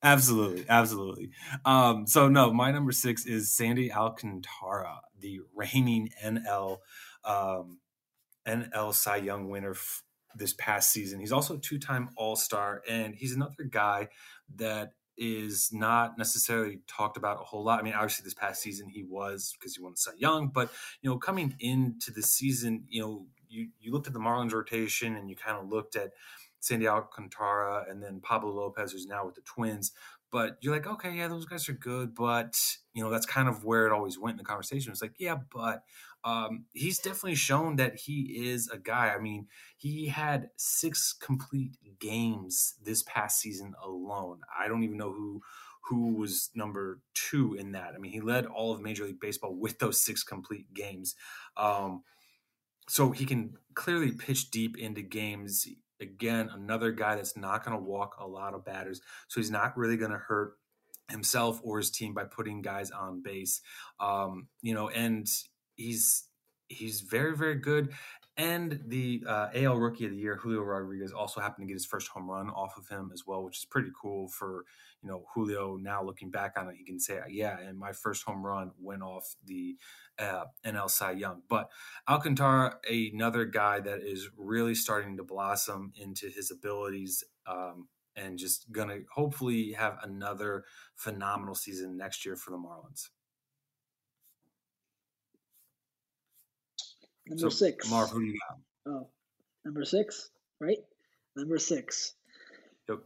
Speaker 3: Absolutely, absolutely. Um, so no, my number six is Sandy Alcantara, the reigning NL um, NL Cy Young winner f- this past season. He's also a two-time All-Star, and he's another guy that is not necessarily talked about a whole lot. I mean, obviously this past season he was because he won Cy Young, but you know, coming into the season, you know, you you looked at the Marlins rotation and you kind of looked at Sandy Alcantara and then Pablo Lopez, who's now with the Twins. But you're like, okay, yeah, those guys are good, but you know, that's kind of where it always went in the conversation. It's like, yeah, but um, he's definitely shown that he is a guy. I mean, he had six complete games this past season alone. I don't even know who who was number two in that. I mean, he led all of Major League Baseball with those six complete games. Um, so he can clearly pitch deep into games. Again, another guy that's not going to walk a lot of batters, so he's not really going to hurt himself or his team by putting guys on base. Um, you know, and he's he's very very good. And the uh, AL Rookie of the Year, Julio Rodriguez, also happened to get his first home run off of him as well, which is pretty cool for you know Julio. Now looking back on it, he can say, "Yeah, and my first home run went off the uh, NL Cy Young." But Alcantara, another guy that is really starting to blossom into his abilities, um, and just gonna hopefully have another phenomenal season next year for the Marlins.
Speaker 2: Number so, six.
Speaker 3: Marv, who do you got?
Speaker 2: Oh, number six, right? Number six. Yep.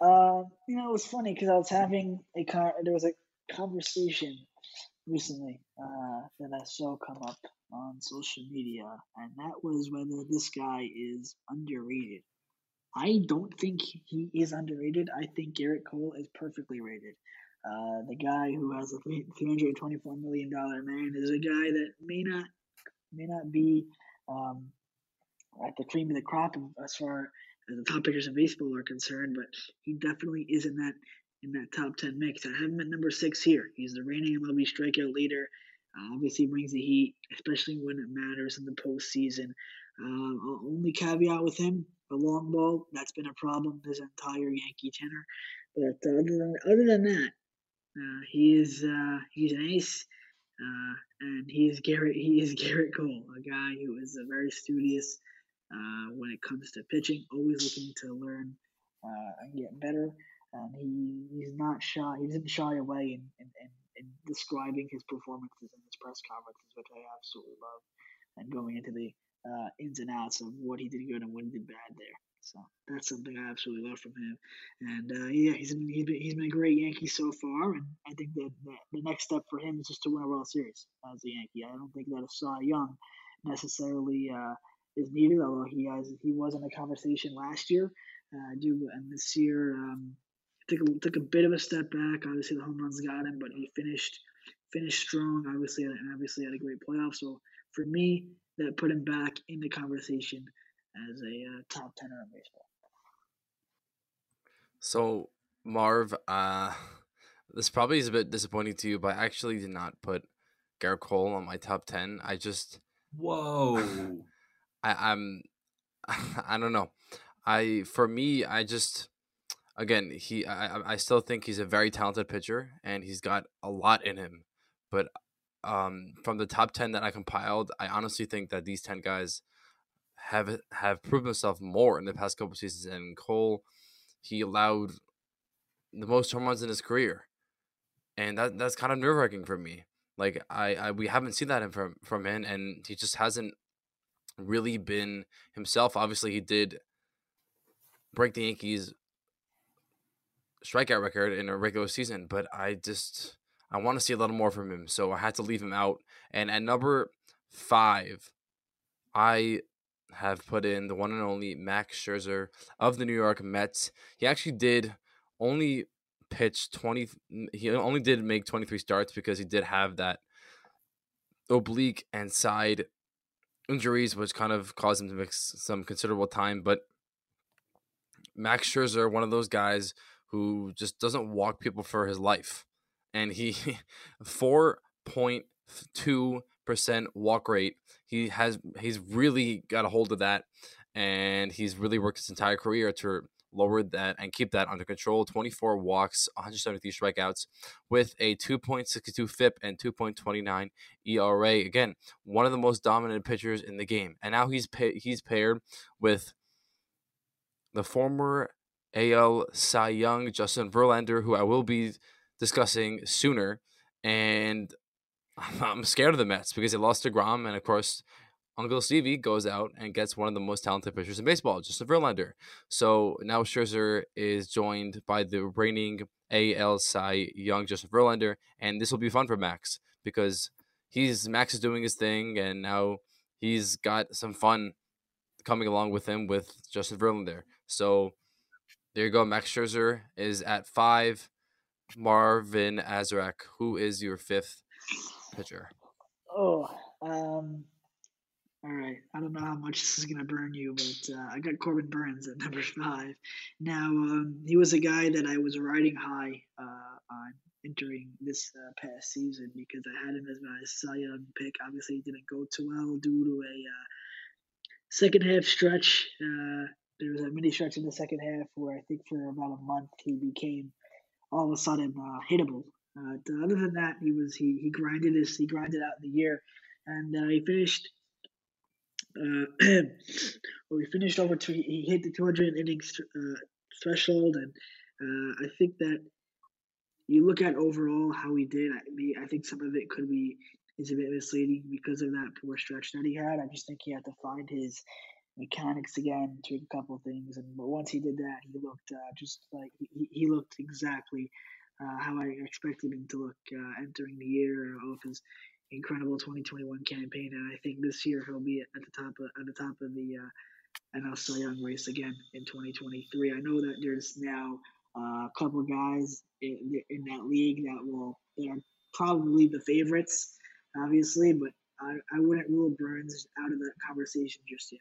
Speaker 2: Uh, you know, it was funny because I was having a car. There was a conversation recently uh, that I saw come up on social media, and that was whether this guy is underrated. I don't think he is underrated. I think Gerrit Cole is perfectly rated. Uh, the guy who has a $324 million man is a guy that may not may not be um, at the cream of the crop as far as the top pitchers in baseball are concerned, but he definitely is in that in that top ten mix. I have him at number six here. He's the reigning MLB strikeout leader. Uh, obviously, brings the heat, especially when it matters in the postseason. Uh, only caveat with him: the long ball. That's been a problem this entire Yankee tenor. But other than other than that, uh, he is uh, he's an ace. Uh, and he's Gerrit. He is Gerrit Cole, a guy who is a very studious uh, when it comes to pitching, always looking to learn uh, and get better. And he, he's not shy. He doesn't shy away in, in, in, in describing his performances in his press conferences, which I absolutely love, and going into the uh, ins and outs of what he did good and what he did bad there. So that's something I absolutely love from him. And uh, yeah, he's been, he's been he's been a great Yankee so far, and I think that the, the next step for him is just to win a World Series as a Yankee. I don't think that a Young necessarily uh, is needed, although he has he was in a conversation last year. Uh, do and this year um, took a, took a bit of a step back. Obviously, the home runs got him, but he finished finished strong. Obviously, and obviously had a great playoff. So for me, that put him back in the conversation as a uh, top tenor in baseball.
Speaker 1: So Marv, uh, this probably is a bit disappointing to you, but I actually did not put Gerrit Cole on my top ten. I just
Speaker 3: whoa,
Speaker 1: I, I'm I don't know. I for me, I just again he I I still think he's a very talented pitcher and he's got a lot in him, but um, from the top 10 that I compiled, I honestly think that these 10 guys have have proven himself more in the past couple seasons. And Cole, he allowed the most home runs in his career, and that that's kind of nerve wracking for me. Like I, I we haven't seen that from from him, and he just hasn't really been himself. Obviously, he did break the Yankees strikeout record in a regular season, but I just I want to see a little more from him, so I had to leave him out. And at number five, I have put in the one and only Max Scherzer of the New York Mets. He actually did only pitch 20 he only did make 23 starts because he did have that oblique and side injuries which kind of caused him to miss some considerable time but Max Scherzer one of those guys who just doesn't walk people for his life and he 4.2% walk rate he has he's really got a hold of that and he's really worked his entire career to lower that and keep that under control. 24 walks, 173 strikeouts with a 2.62 FIP and 2.29 ERA. Again, one of the most dominant pitchers in the game. And now he's pa- he's paired with the former AL Cy Young Justin Verlander, who I will be discussing sooner. And I'm scared of the Mets because they lost deGrom, and of course, Uncle Stevie goes out and gets one of the most talented pitchers in baseball, Justin Verlander. So now Scherzer is joined by the reigning AL Cy Young Justin Verlander, and this will be fun for Max because he's Max is doing his thing, and now he's got some fun coming along with him with Justin Verlander. So there you go. Max Scherzer is at five. Marvin Azrak, who is your fifth pitcher?
Speaker 2: Oh, um, all right. I don't know how much this is going to burn you, but uh, I got Corbin Burnes at number five. Now, um, he was a guy that I was riding high uh, on entering this uh, past season because I had him as my Cy Young pick. Obviously, he didn't go too well due to a uh, second half stretch. Uh, there was a mini stretch in the second half where I think for about a month he became all of a sudden uh, other than that, he was he he grinded his he grinded out the year, and he finished uh, well, we finished over two. He hit the 200 innings uh, threshold, and uh, I think that you look at overall how he did. I, I think some of it could be is a bit misleading because of that poor stretch that he had. I just think he had to find his mechanics again, tweak a couple things, and but once he did that, he looked uh, just like he, he looked exactly uh, how I expected him to look uh, entering the year off his incredible 2021 campaign, and I think this year he'll be at the top of at the top of the uh, NL Cy Young race again in 2023. I know that there's now uh, a couple guys in, in that league that will that are probably the favorites, obviously, but I, I wouldn't rule Burnes out of that conversation just yet.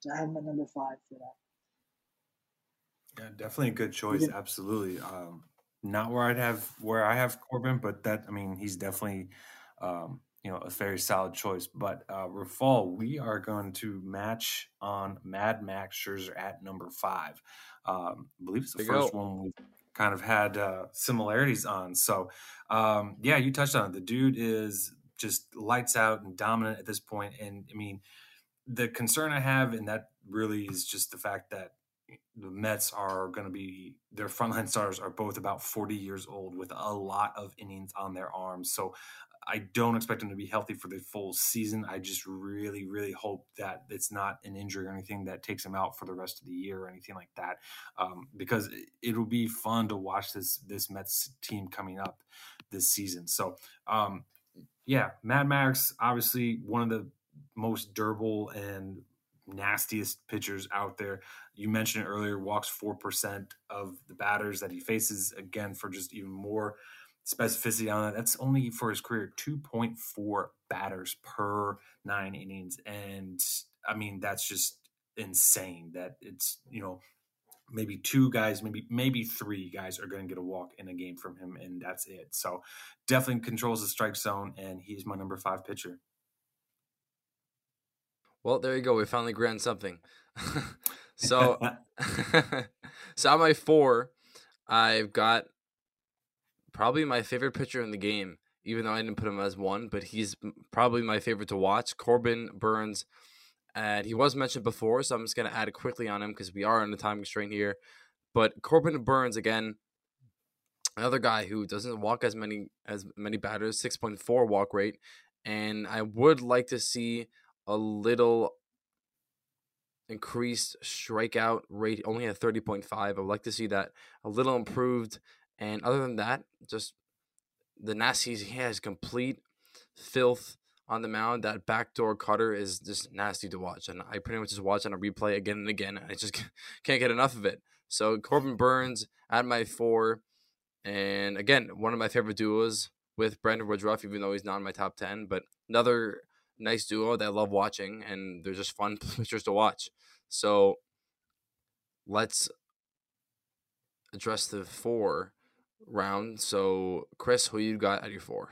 Speaker 2: So I have him at number five for that.
Speaker 3: Yeah, definitely a good choice. Absolutely. Um, not where I'd have where I have Corbin, but that I mean he's definitely um, you know, a very solid choice. But uh, Rafal, we are going to match on Mad Max Scherzer at number five. Um, I believe it's the first one we kind of had uh, similarities on. So, um, yeah, you touched on it. The dude is just lights out and dominant at this point. And I mean, the concern I have, and that really is just the fact that the Mets are going to be their frontline stars are both about 40 years old with a lot of innings on their arms. So I don't expect them to be healthy for the full season. I just really, really hope that it's not an injury or anything that takes them out for the rest of the year or anything like that, um, because it will be fun to watch this this Mets team coming up this season. So, um, yeah, Mad Max, obviously one of the most durable and nastiest pitchers out there. You mentioned earlier, walks four percent of the batters that he faces. Again, for just even more specificity on that. That's only for his career 2.4 batters per nine innings. And I mean, that's just insane that it's, you know, maybe two guys, maybe maybe three guys are going to get a walk in a game from him, and that's it. So definitely controls the strike zone, and he's my number five pitcher.
Speaker 1: Well, there you go. We finally on something. so, so on my four, I've got probably my favorite pitcher in the game, even though I didn't put him as one, but he's probably my favorite to watch. Corbin Burnes, And he was mentioned before, so I'm just going to add quickly on him because we are on a time constraint here. But Corbin Burnes again, another guy who doesn't walk as many as many batters, six point four walk rate, and I would like to see a little increased strikeout rate, only at thirty point five. I would like to see that a little improved, and other than that, just the nasty he has complete filth on the mound. That backdoor cutter is just nasty to watch, and I pretty much just watch on a replay again and again. I just can't get enough of it. So Corbin Burnes at my four, and again one of my favorite duos with Brandon Woodruff, even though he's not in my top ten. But another nice duo that I love watching, and they're just fun pitchers to watch. So let's address the four round. So Chris, who you got at your four?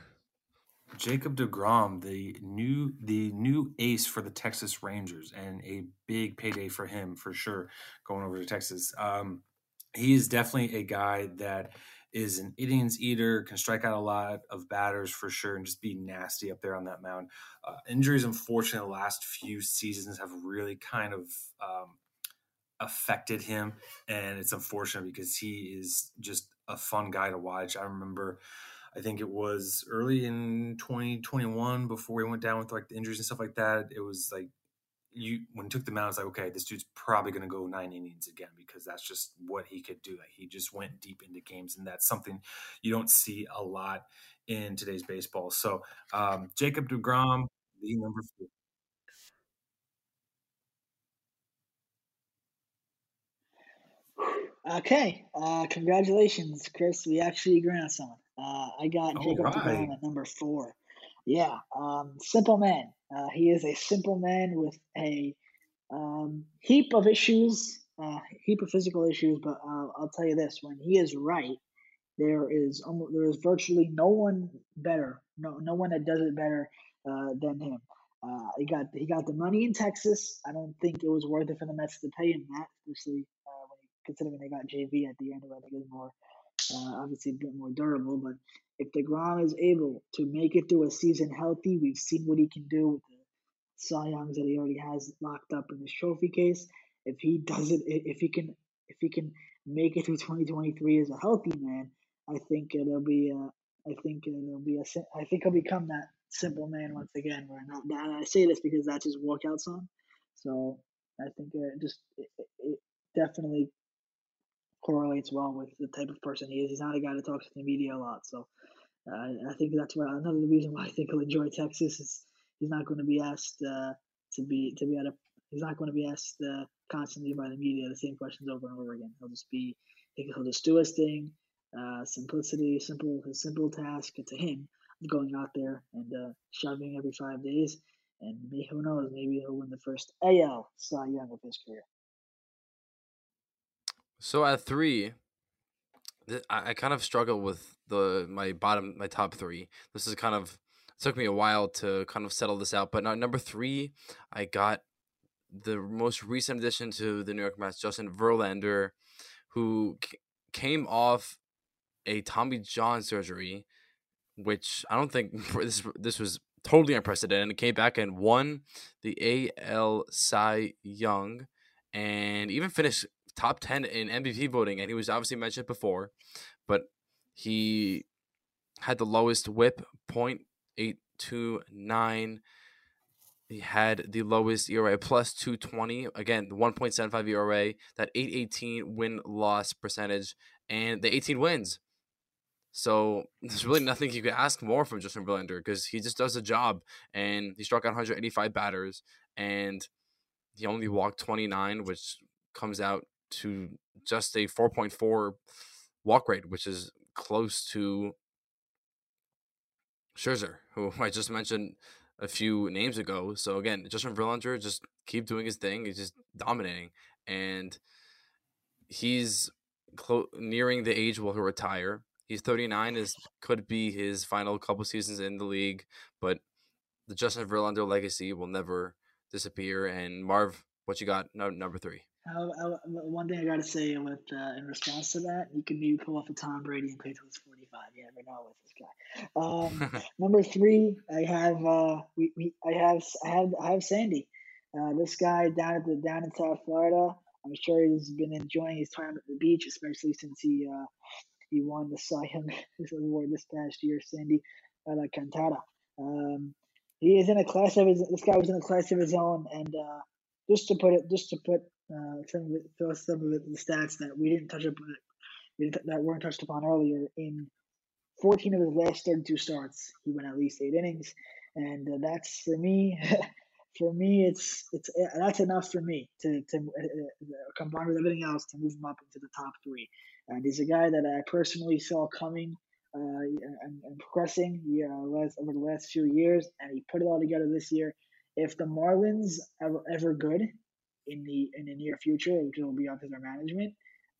Speaker 3: Jacob deGrom, the new the new ace for the Texas Rangers, and a big payday for him for sure going over to Texas. Um, he is definitely a guy that is an innings eater, can strike out a lot of batters for sure, and just be nasty up there on that mound. Uh, injuries, unfortunately, the last few seasons have really kind of um, affected him, and it's unfortunate because he is just a fun guy to watch. I remember I think it was early in 2021 before we went down with like the injuries and stuff like that. It was like you when he took the mound, it's like, okay, this dude's probably going to go nine innings again because that's just what he could do. Like he just went deep into games, and that's something you don't see a lot in today's baseball. So um, Jacob deGrom, the number four.
Speaker 2: Okay, uh, congratulations, Chris. We actually agree on someone. Uh, I got
Speaker 3: All
Speaker 2: Jacob
Speaker 3: right.
Speaker 2: deGrom at number four. Yeah, um, simple man. Uh, he is a simple man with a um, heap of issues, uh, heap of physical issues. But uh, I'll tell you this: when he is right, there is almost, there is virtually no one better, no no one that does it better uh, than him. Uh, he got he got the money in Texas. I don't think it was worth it for the Mets to pay him that, especially uh, when considering they got JV at the end, who I think is more uh, obviously a bit more durable. But if deGrom is able to make it through a season healthy, we've seen what he can do with the Cy Youngs that he already has locked up in his trophy case. If he does it, if he can, if he can make it through 2023 as a healthy man, I think it'll be. A, I think it'll be a. I think he'll become that simple man once again. Where and I say this because that's his workout song. So I think it just it, it definitely correlates well with the type of person he is. He's not a guy that talks to the media a lot, so uh, I think that's why another reason why I think he'll enjoy Texas is he's not going to be asked uh, to be to be at a he's not going to be asked uh, constantly by the media the same questions over and over again. He'll just be he'll just do his thing, uh, simplicity, simple his simple task to him of going out there and uh, shoving every five days. And who knows, maybe he'll win the first AL Cy Young of his career.
Speaker 1: So at three, I, I kind of struggle with the my bottom my top three. This is kind of took me a while to kind of settle this out. But now number three, I got the most recent addition to the New York Mets, Justin Verlander, who c- came off a Tommy John surgery, which I don't think this this was totally unprecedented. And came back and won the AL Cy Young, and even finished top 10 in MVP voting. And he was obviously mentioned before, but he had the lowest whip, 0.829. He had the lowest ERA, plus 220. Again, the 1.75 ERA, that 818 win loss percentage, and the 18 wins. So there's really nothing you could ask more from Justin Verlander because he just does a job and he struck out 185 batters and he only walked 29, which comes out to just a 4.4 walk rate, which is close to Scherzer, who I just mentioned a few names ago. So again, Justin Verlander just keep doing his thing. He's just dominating, and he's clo- nearing the age where he'll retire. He's 39. Is could be his final couple seasons in the league, but the Justin Verlander legacy will never disappear. And Marv, what you got? No, number three.
Speaker 2: I, I, one thing I got to say with uh, in response to that, you can maybe pull off a Tom Brady and play till he's forty five. You never know with this guy. Um, number three, I have uh, we, we I have I have I have Sandy. Uh, this guy down at the down in South Florida. I'm sure he's been enjoying his time at the beach, especially since he uh, he won the Cy Young award this past year, Sandy Alcantara. Um, he is in a class of his. This guy was in a class of his own, and uh, just to put it, just to put uh, some of it, some of it, the stats that we didn't touch upon, that weren't touched upon earlier. In 14 of his last 32 starts, he went at least eight innings, and uh, that's for me. for me, it's it's uh, that's enough for me to to uh, uh, combine with everything else to move him up into the top three. And he's a guy that I personally saw coming uh, and, and, progressing yeah, last, over the last few years, and he put it all together this year. If the Marlins are ever good in the in the near future, which will be to their management,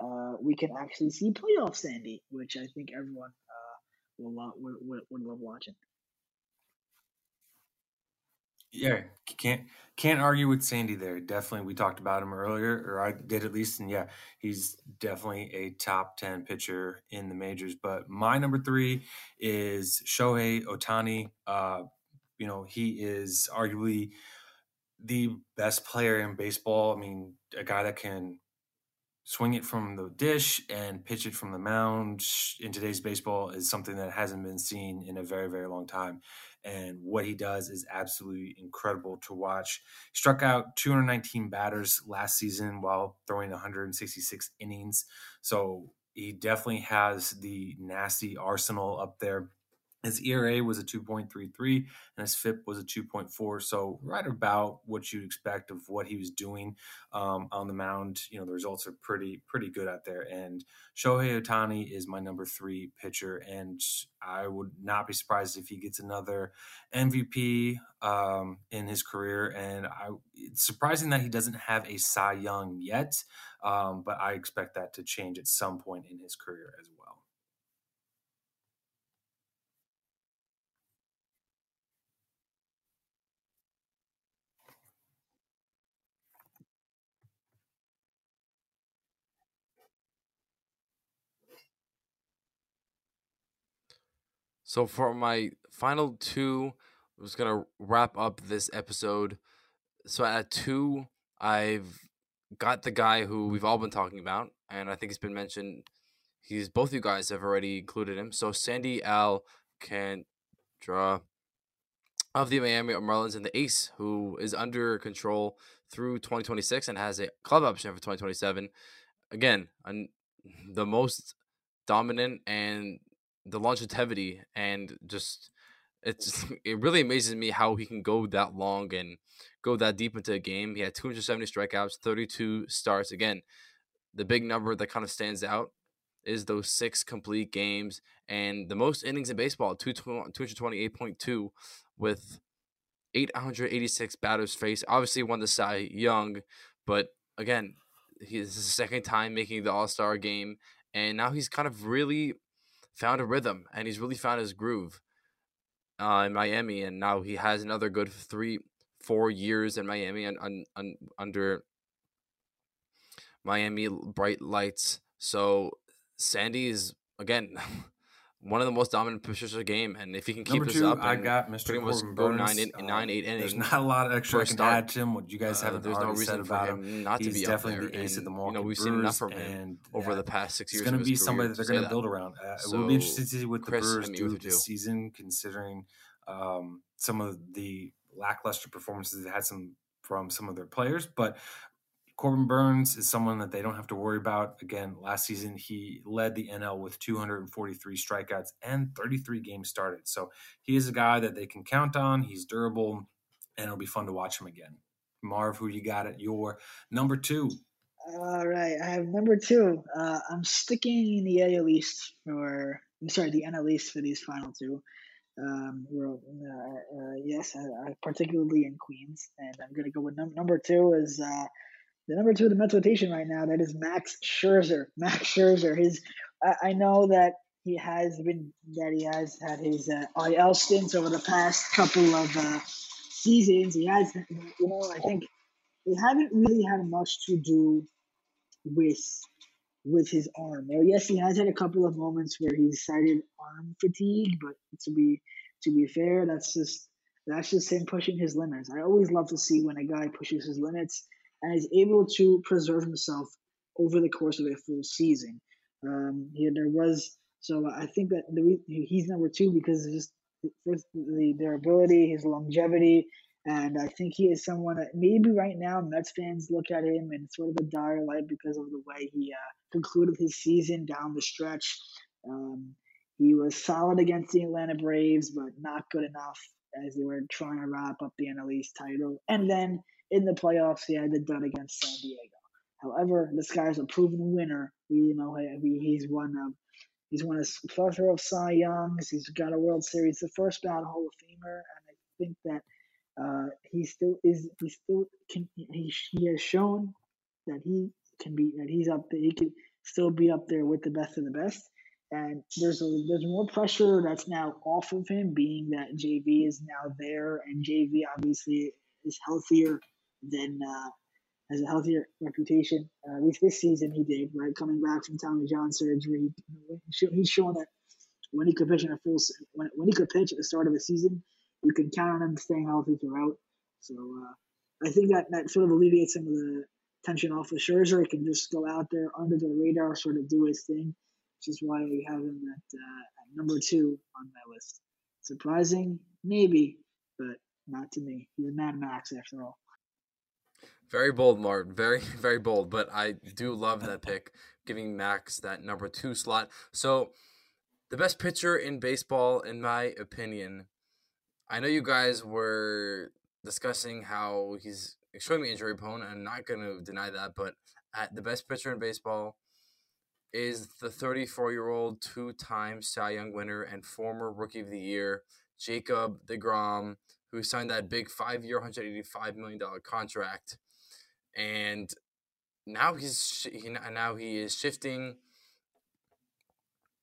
Speaker 2: uh, we can actually see playoff Sandy, which I think everyone uh, will, love, would, would love watching.
Speaker 3: Yeah, can't can't argue with Sandy there. Definitely, we talked about him earlier, or I did at least, and yeah, he's definitely a top ten pitcher in the majors. But my number three is Shohei Ohtani. Uh, you know, he is arguably the best player in baseball. I mean, a guy that can swing it from the dish and pitch it from the mound in today's baseball is something that hasn't been seen in a very, very long time and what he does is absolutely incredible to watch. Struck out 219 batters last season while throwing 166 innings. So he definitely has the nasty arsenal up there his ERA was a 2.33 and his FIP was a 2.4. So right about what you'd expect of what he was doing um, on the mound. You know, the results are pretty, pretty good out there. And Shohei Ohtani is my number three pitcher. And I would not be surprised if he gets another MVP um, in his career. And I, it's surprising that he doesn't have a Cy Young yet. Um, but I expect that to change at some point in his career as well.
Speaker 1: So for my final two, I'm just gonna wrap up this episode. So at two, I've got the guy who we've all been talking about, and I think it's been mentioned. He's both you guys have already included him. So Sandy Alcantara of the Miami Marlins and the Ace, who is under control through 2026 and has a club option for 2027. Again, the most dominant and the longevity and just it's it really amazes me how he can go that long and go that deep into a game. He had 270 strikeouts, 32 starts. Again, the big number that kind of stands out is those six complete games and the most innings in baseball, 228.2 with 886 batters faced. Obviously won the Cy Young, but again, he's the second time making the All Star game, and now he's kind of really found a rhythm and he's really found his groove uh, in Miami. And now he has another good three, four years in Miami and un, un, under Miami bright lights. So Sandy is again one of the most dominant pitchers of the game, and if he can keep
Speaker 3: Number
Speaker 1: this
Speaker 3: two,
Speaker 1: up,
Speaker 3: I got Mr. Corbin Burnes.
Speaker 1: Nine, in, uh, nine, eight innings.
Speaker 3: There's not a lot of extra I can start. add to him. What you guys uh, haven't
Speaker 1: there's
Speaker 3: no
Speaker 1: reason
Speaker 3: for
Speaker 1: him,
Speaker 3: him
Speaker 1: not to be
Speaker 3: definitely
Speaker 1: up there.
Speaker 3: the ace
Speaker 1: and,
Speaker 3: of the Milwaukee
Speaker 1: You know, we've
Speaker 3: Brewers,
Speaker 1: seen enough from him
Speaker 3: and,
Speaker 1: over
Speaker 3: yeah,
Speaker 1: the past six years.
Speaker 3: It's going to be somebody
Speaker 1: that
Speaker 3: they're going to build around. Uh,
Speaker 1: so,
Speaker 3: it will be interesting to see what the
Speaker 1: Chris,
Speaker 3: Brewers do this season, considering um, some of the lackluster performances they had some from some of their players. But Corbin Burnes is someone that they don't have to worry about. Again, last season he led the NL with 243 strikeouts and 33 games started. So he is a guy that they can count on. He's durable, and it'll be fun to watch him again. Marv, who you got at your number two?
Speaker 2: All right, I have number two. Uh, I'm sticking in the AL East for. I'm sorry, the NL East for these final two. Um, uh, uh, yes, particularly in Queens, and I'm gonna go with num- number two is uh, the number two of the mental rotation right now, that is Max Scherzer. Max Scherzer. His, I, I know that he has been that he has had his uh, IL stints over the past couple of uh, seasons. He has, you know, I think he haven't really had much to do with with his arm. Well, yes, he has had a couple of moments where he's cited arm fatigue, but to be to be fair, that's just that's just him pushing his limits. I always love to see when a guy pushes his limits and is able to preserve himself over the course of a full season. Um, he, there was So I think that the, he's number two because just first the, their ability, his longevity, and I think he is someone that maybe right now Mets fans look at him in sort of a dire light because of the way he uh, concluded his season down the stretch. Um, he was solid against the Atlanta Braves, but not good enough as they were trying to wrap up the NL East title. And then in the playoffs, he had the done against San Diego. However, this guy's a proven winner. You know, he's won a he's won a plethora of Cy Youngs. He's got a World Series, the first ballot Hall of Famer, and I think that uh, he still is. He still can. He, he has shown that he can be that he's up there. He can still be up there with the best of the best. And there's a there's more pressure that's now off of him, being that JV is now there, and JV obviously is healthier than uh, has a healthier reputation. Uh, at least this season he did, right? Coming back from Tommy John surgery, he's shown that when he could pitch in a full when, when he could pitch at the start of the season, you can count on him staying healthy throughout. So uh, I think that that sort of alleviates some of the tension off of Scherzer. He can just go out there under the radar, sort of do his thing, which is why we have him at, uh, at number two on my list. Surprising, maybe, but not to me. He's a Mad Max after all.
Speaker 1: Very bold, Marvin. Very, very bold. But I do love that pick, giving Max that number two slot. So, the best pitcher in baseball, in my opinion, I know you guys were discussing how he's extremely injury prone. I'm not going to deny that. But at the best pitcher in baseball is the 34 year old two time Cy Young winner and former Rookie of the Year, Jacob deGrom, who signed that big five year, $185 million contract and now he's he, now he is shifting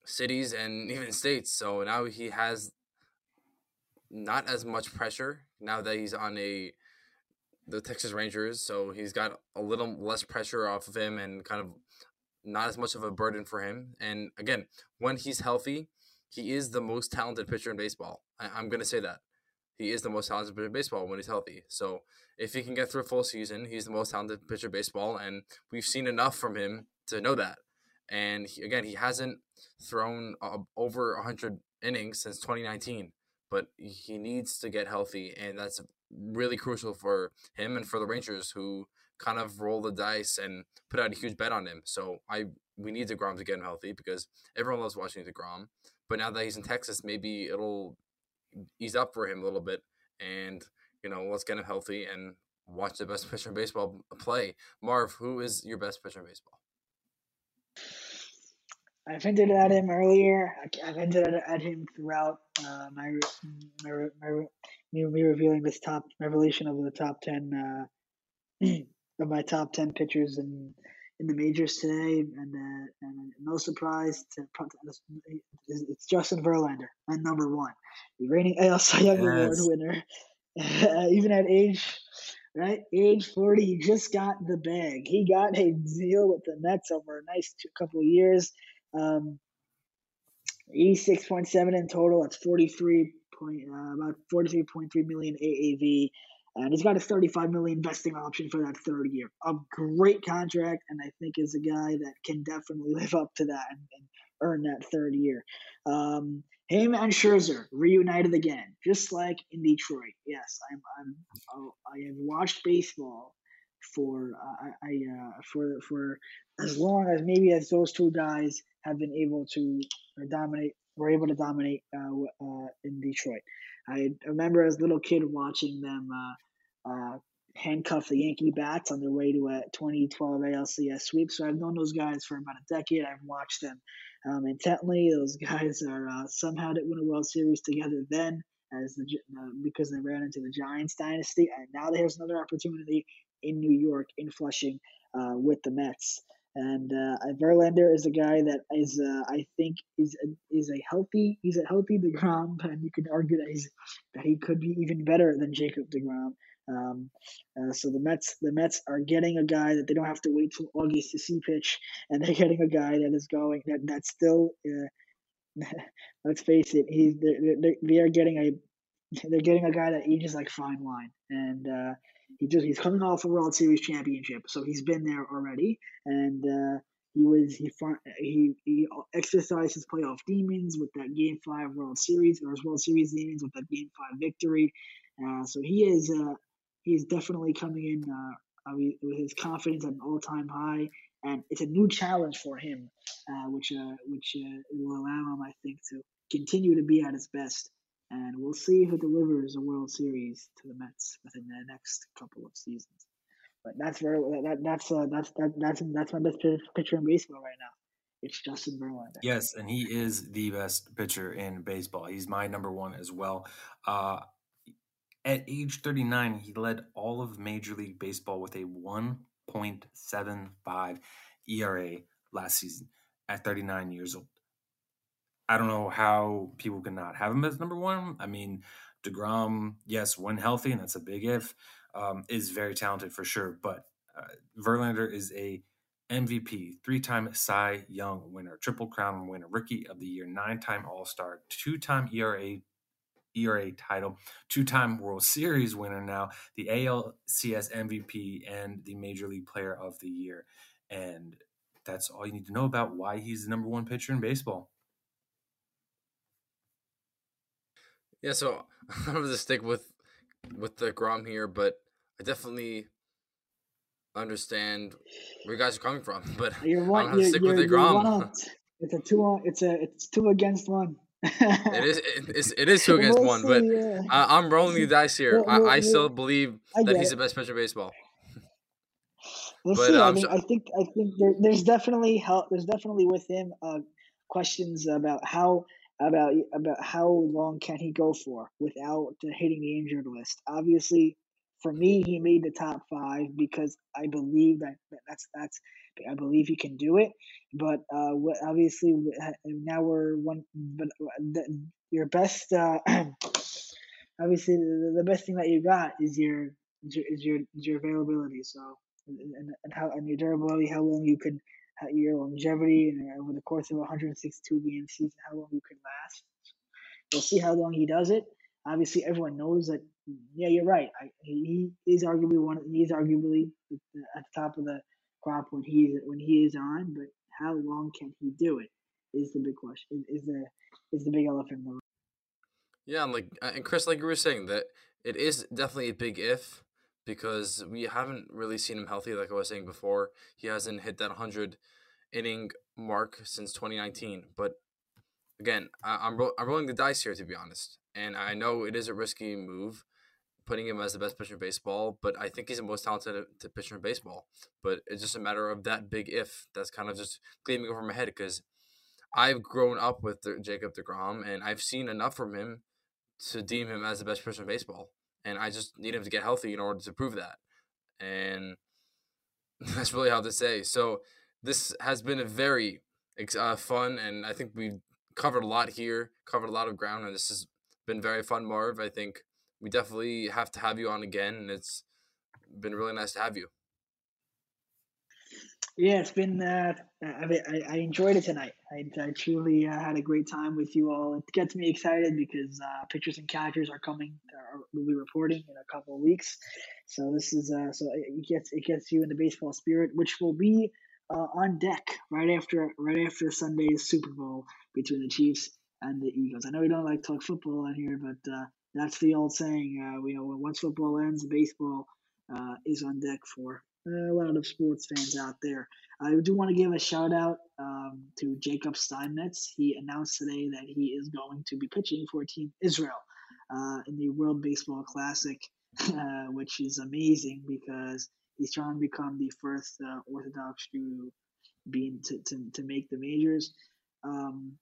Speaker 1: cities and even states. So now he has not as much pressure now that he's on a the Texas Rangers. So he's got a little less pressure off of him and kind of not as much of a burden for him. And again, when he's healthy, he is the most talented pitcher in baseball. I, I'm gonna say that he is the most talented pitcher in baseball when he's healthy. So if he can get through a full season, he's the most talented pitcher in baseball, and we've seen enough from him to know that. And he, again, he hasn't thrown uh, over 100 innings since 2019, but he needs to get healthy, and that's really crucial for him and for the Rangers, who kind of roll the dice and put out a huge bet on him. So I we need deGrom to get him healthy because everyone loves watching deGrom. But now that he's in Texas, maybe it'll ease up for him a little bit, and you know let's get him healthy and watch the best pitcher in baseball play. Marv, who is your best pitcher in baseball?
Speaker 2: I've hinted at him earlier. I've hinted at him throughout uh, my, my, my, me, revealing this top revelation of the top ten uh, of my top ten pitchers in in the majors today, and uh, and no surprise to it's Justin Verlander at number one, the reigning AL Cy Young. Award winner, even at age right age forty, he just got the bag. He got a deal with the Mets over a nice two, couple of years. Um, 86.7 in total. That's 43 point, uh, about 43.3 million AAV and he's got a 35 million vesting option for that third year. A great contract, and I think is a guy that can definitely live up to that and, and earn that third year. Um, him and Scherzer reunited again, just like in Detroit. Yes, I'm, I'm oh, I have watched baseball for uh, I, uh, for for as long as maybe as those two guys have been able to dominate, were able to dominate uh, uh in Detroit. I remember as a little kid watching them uh, uh, handcuff the Yankee bats on their way to a 2012 ALCS sweep. So I've known those guys for about a decade. I've watched them um, intently. Those guys are uh, somehow didn't win a World Series together then, as the uh, because they ran into the Giants dynasty, and now there's another opportunity in New York in Flushing uh, with the Mets. And uh, Verlander is a guy that is, uh, I think, is a, is a healthy. He's a healthy deGrom, and you can argue that he's that he could be even better than Jacob deGrom. Um, uh, so the Mets, the Mets are getting a guy that they don't have to wait till August to see pitch, and they're getting a guy that is going that that's still. Uh, let's face it, he's they're, they are getting a they're getting a guy that ages like fine wine, and uh, he just he's coming off a World Series championship, so he's been there already, and uh, he was he he he exercised his playoff demons with that Game Five World Series or his World Series demons with that Game Five victory. Uh, so he is uh, he is definitely coming in uh, with his confidence at an all time high, and it's a new challenge for him, uh, which uh, which uh, will allow him, I think, to continue to be at his best. And we'll see it delivers a World Series to the Mets within the next couple of seasons. But that's that that's uh, that's that, that's that's my best pitcher in baseball right now. It's Justin Verlander.
Speaker 3: Yes, and he is the best pitcher in baseball. He's my number one as well. Uh, at age 39, he led all of Major League Baseball with a 1.75 ERA last season at 39 years old. I don't know how people cannot have him as number one. I mean, deGrom, yes, when healthy, and that's a big if, um, is very talented for sure. But uh, Verlander is a MVP, three-time Cy Young winner, Triple Crown winner, Rookie of the Year, nine-time All-Star, two-time ERA ERA title, two-time World Series winner now, the ALCS MVP, and the Major League Player of the Year. And that's all you need to know about why he's the number one pitcher in baseball.
Speaker 1: Yeah, so I'm gonna stick with with deGrom here, but I definitely understand where you guys are coming from. But you're one, I'm gonna stick with
Speaker 2: deGrom. It's a two. It's a it's two against one
Speaker 1: it is it is, it is two against we'll one, see, but yeah. I, am rolling the dice here. We'll, we'll, I, I still believe that he's it. the best pitcher in baseball.
Speaker 2: We'll but, see. Um, I mean, I think I think there, there's definitely help. There's definitely with him uh, questions about how about about how long can he go for without hitting the injured list. Obviously, for me, he made the top five because I believe that that's that's I believe he can do it. But uh, obviously now we're one. But the, your best, uh, obviously the, the best thing that you got is your is your is your availability. So and, and how and your durability, how long you can, your longevity, and over the course of 162 game season, how long you can last. We'll see how long he does it. Obviously, everyone knows that. Yeah, you're right. I, he is arguably one. He's arguably at the top of the crop when he when he is on, but how long can he do it is the big question. Is the is the big elephant in the room.
Speaker 1: Yeah, and like and Chris, like you were saying, that it is definitely a big if because we haven't really seen him healthy. Like I was saying before, he hasn't hit that hundred inning mark since 2019. But again, I, am ro- I'm rolling the dice here to be honest, and I know it is a risky move putting him as the best pitcher in baseball, but I think he's the most talented pitcher in baseball. But it's just a matter of that big if that's kind of just gleaming over my head because I've grown up with the, Jacob deGrom and I've seen enough from him to deem him as the best pitcher in baseball. And I just need him to get healthy in order to prove that. And that's really hard to say. So this has been a very uh, fun, and I think we've covered a lot here, covered a lot of ground, and this has been very fun, Marv. I think we definitely have to have you on again, and it's been really nice to have you.
Speaker 2: Yeah, it's been. Uh, I, I enjoyed it tonight. I, I truly uh, had a great time with you all. It gets me excited because uh, pitchers and catchers are coming. Are, we'll be reporting in a couple of weeks, so this is uh, so it gets it gets you in the baseball spirit, which will be uh, on deck right after right after Sunday's Super Bowl between the Chiefs and the Eagles. I know we don't like talk football on here, but uh, that's the old saying. Uh, know, once football ends, baseball uh, is on deck for a lot of sports fans out there. I do want to give a shout out um, to Jacob Steinmetz. He announced today that he is going to be pitching for Team Israel uh, in the World Baseball Classic, uh, which is amazing because he's trying to become the first uh, Orthodox Jew being to, to, to make the majors. Um,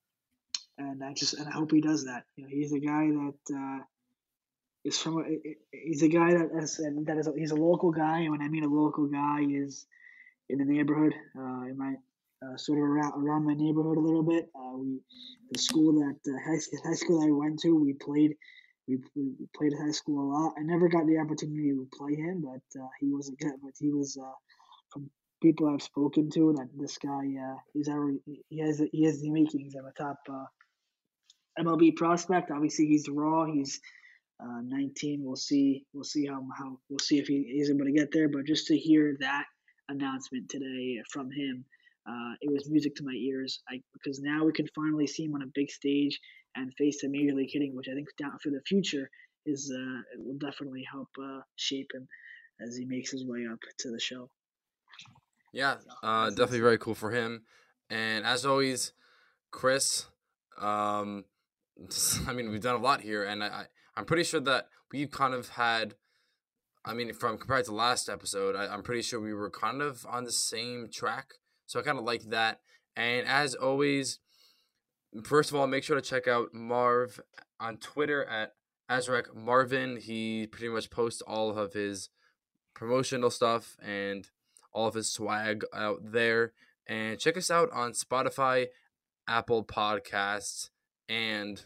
Speaker 2: and I just and I hope he does that. You know, he's a guy that uh, is from he's a guy that is that is a, he's a local guy, and when I mean a local guy, is in the neighborhood, uh, in my uh, sort of around, around my neighborhood a little bit. Uh, we the school that uh, high, high school I went to, we played we, we played high school a lot. I never got the opportunity to play him, but uh, he was a good. But he was uh, from people I've spoken to that this guy uh, he's already he has he has the makings of a top uh, MLB prospect. Obviously, he's raw. He's uh, 19. We'll see. We'll see how how we'll see if he is able to get there. But just to hear that announcement today from him uh, it was music to my ears. I, because now we can finally see him on a big stage and face a major league hitting, which I think down for the future is uh, will definitely help uh, shape him as he makes his way up to the show.
Speaker 1: Yeah, uh, definitely very cool for him. And as always, Chris, um, I mean, we've done a lot here, and I, I'm pretty sure that we've kind of had. I mean, from compared to last episode, I, I'm pretty sure we were kind of on the same track. So I kind of like that. And as always, first of all, make sure to check out Marv on Twitter at Azrak Marvin. He pretty much posts all of his promotional stuff and all of his swag out there. And check us out on Spotify, Apple Podcasts, and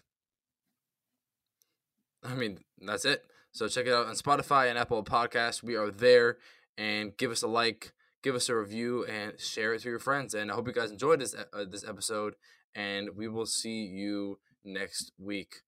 Speaker 1: I mean, that's it. So check it out on Spotify and Apple Podcasts. We are there. And give us a like, give us a review, and share it to your friends. And I hope you guys enjoyed this uh, this episode. And we will see you next week.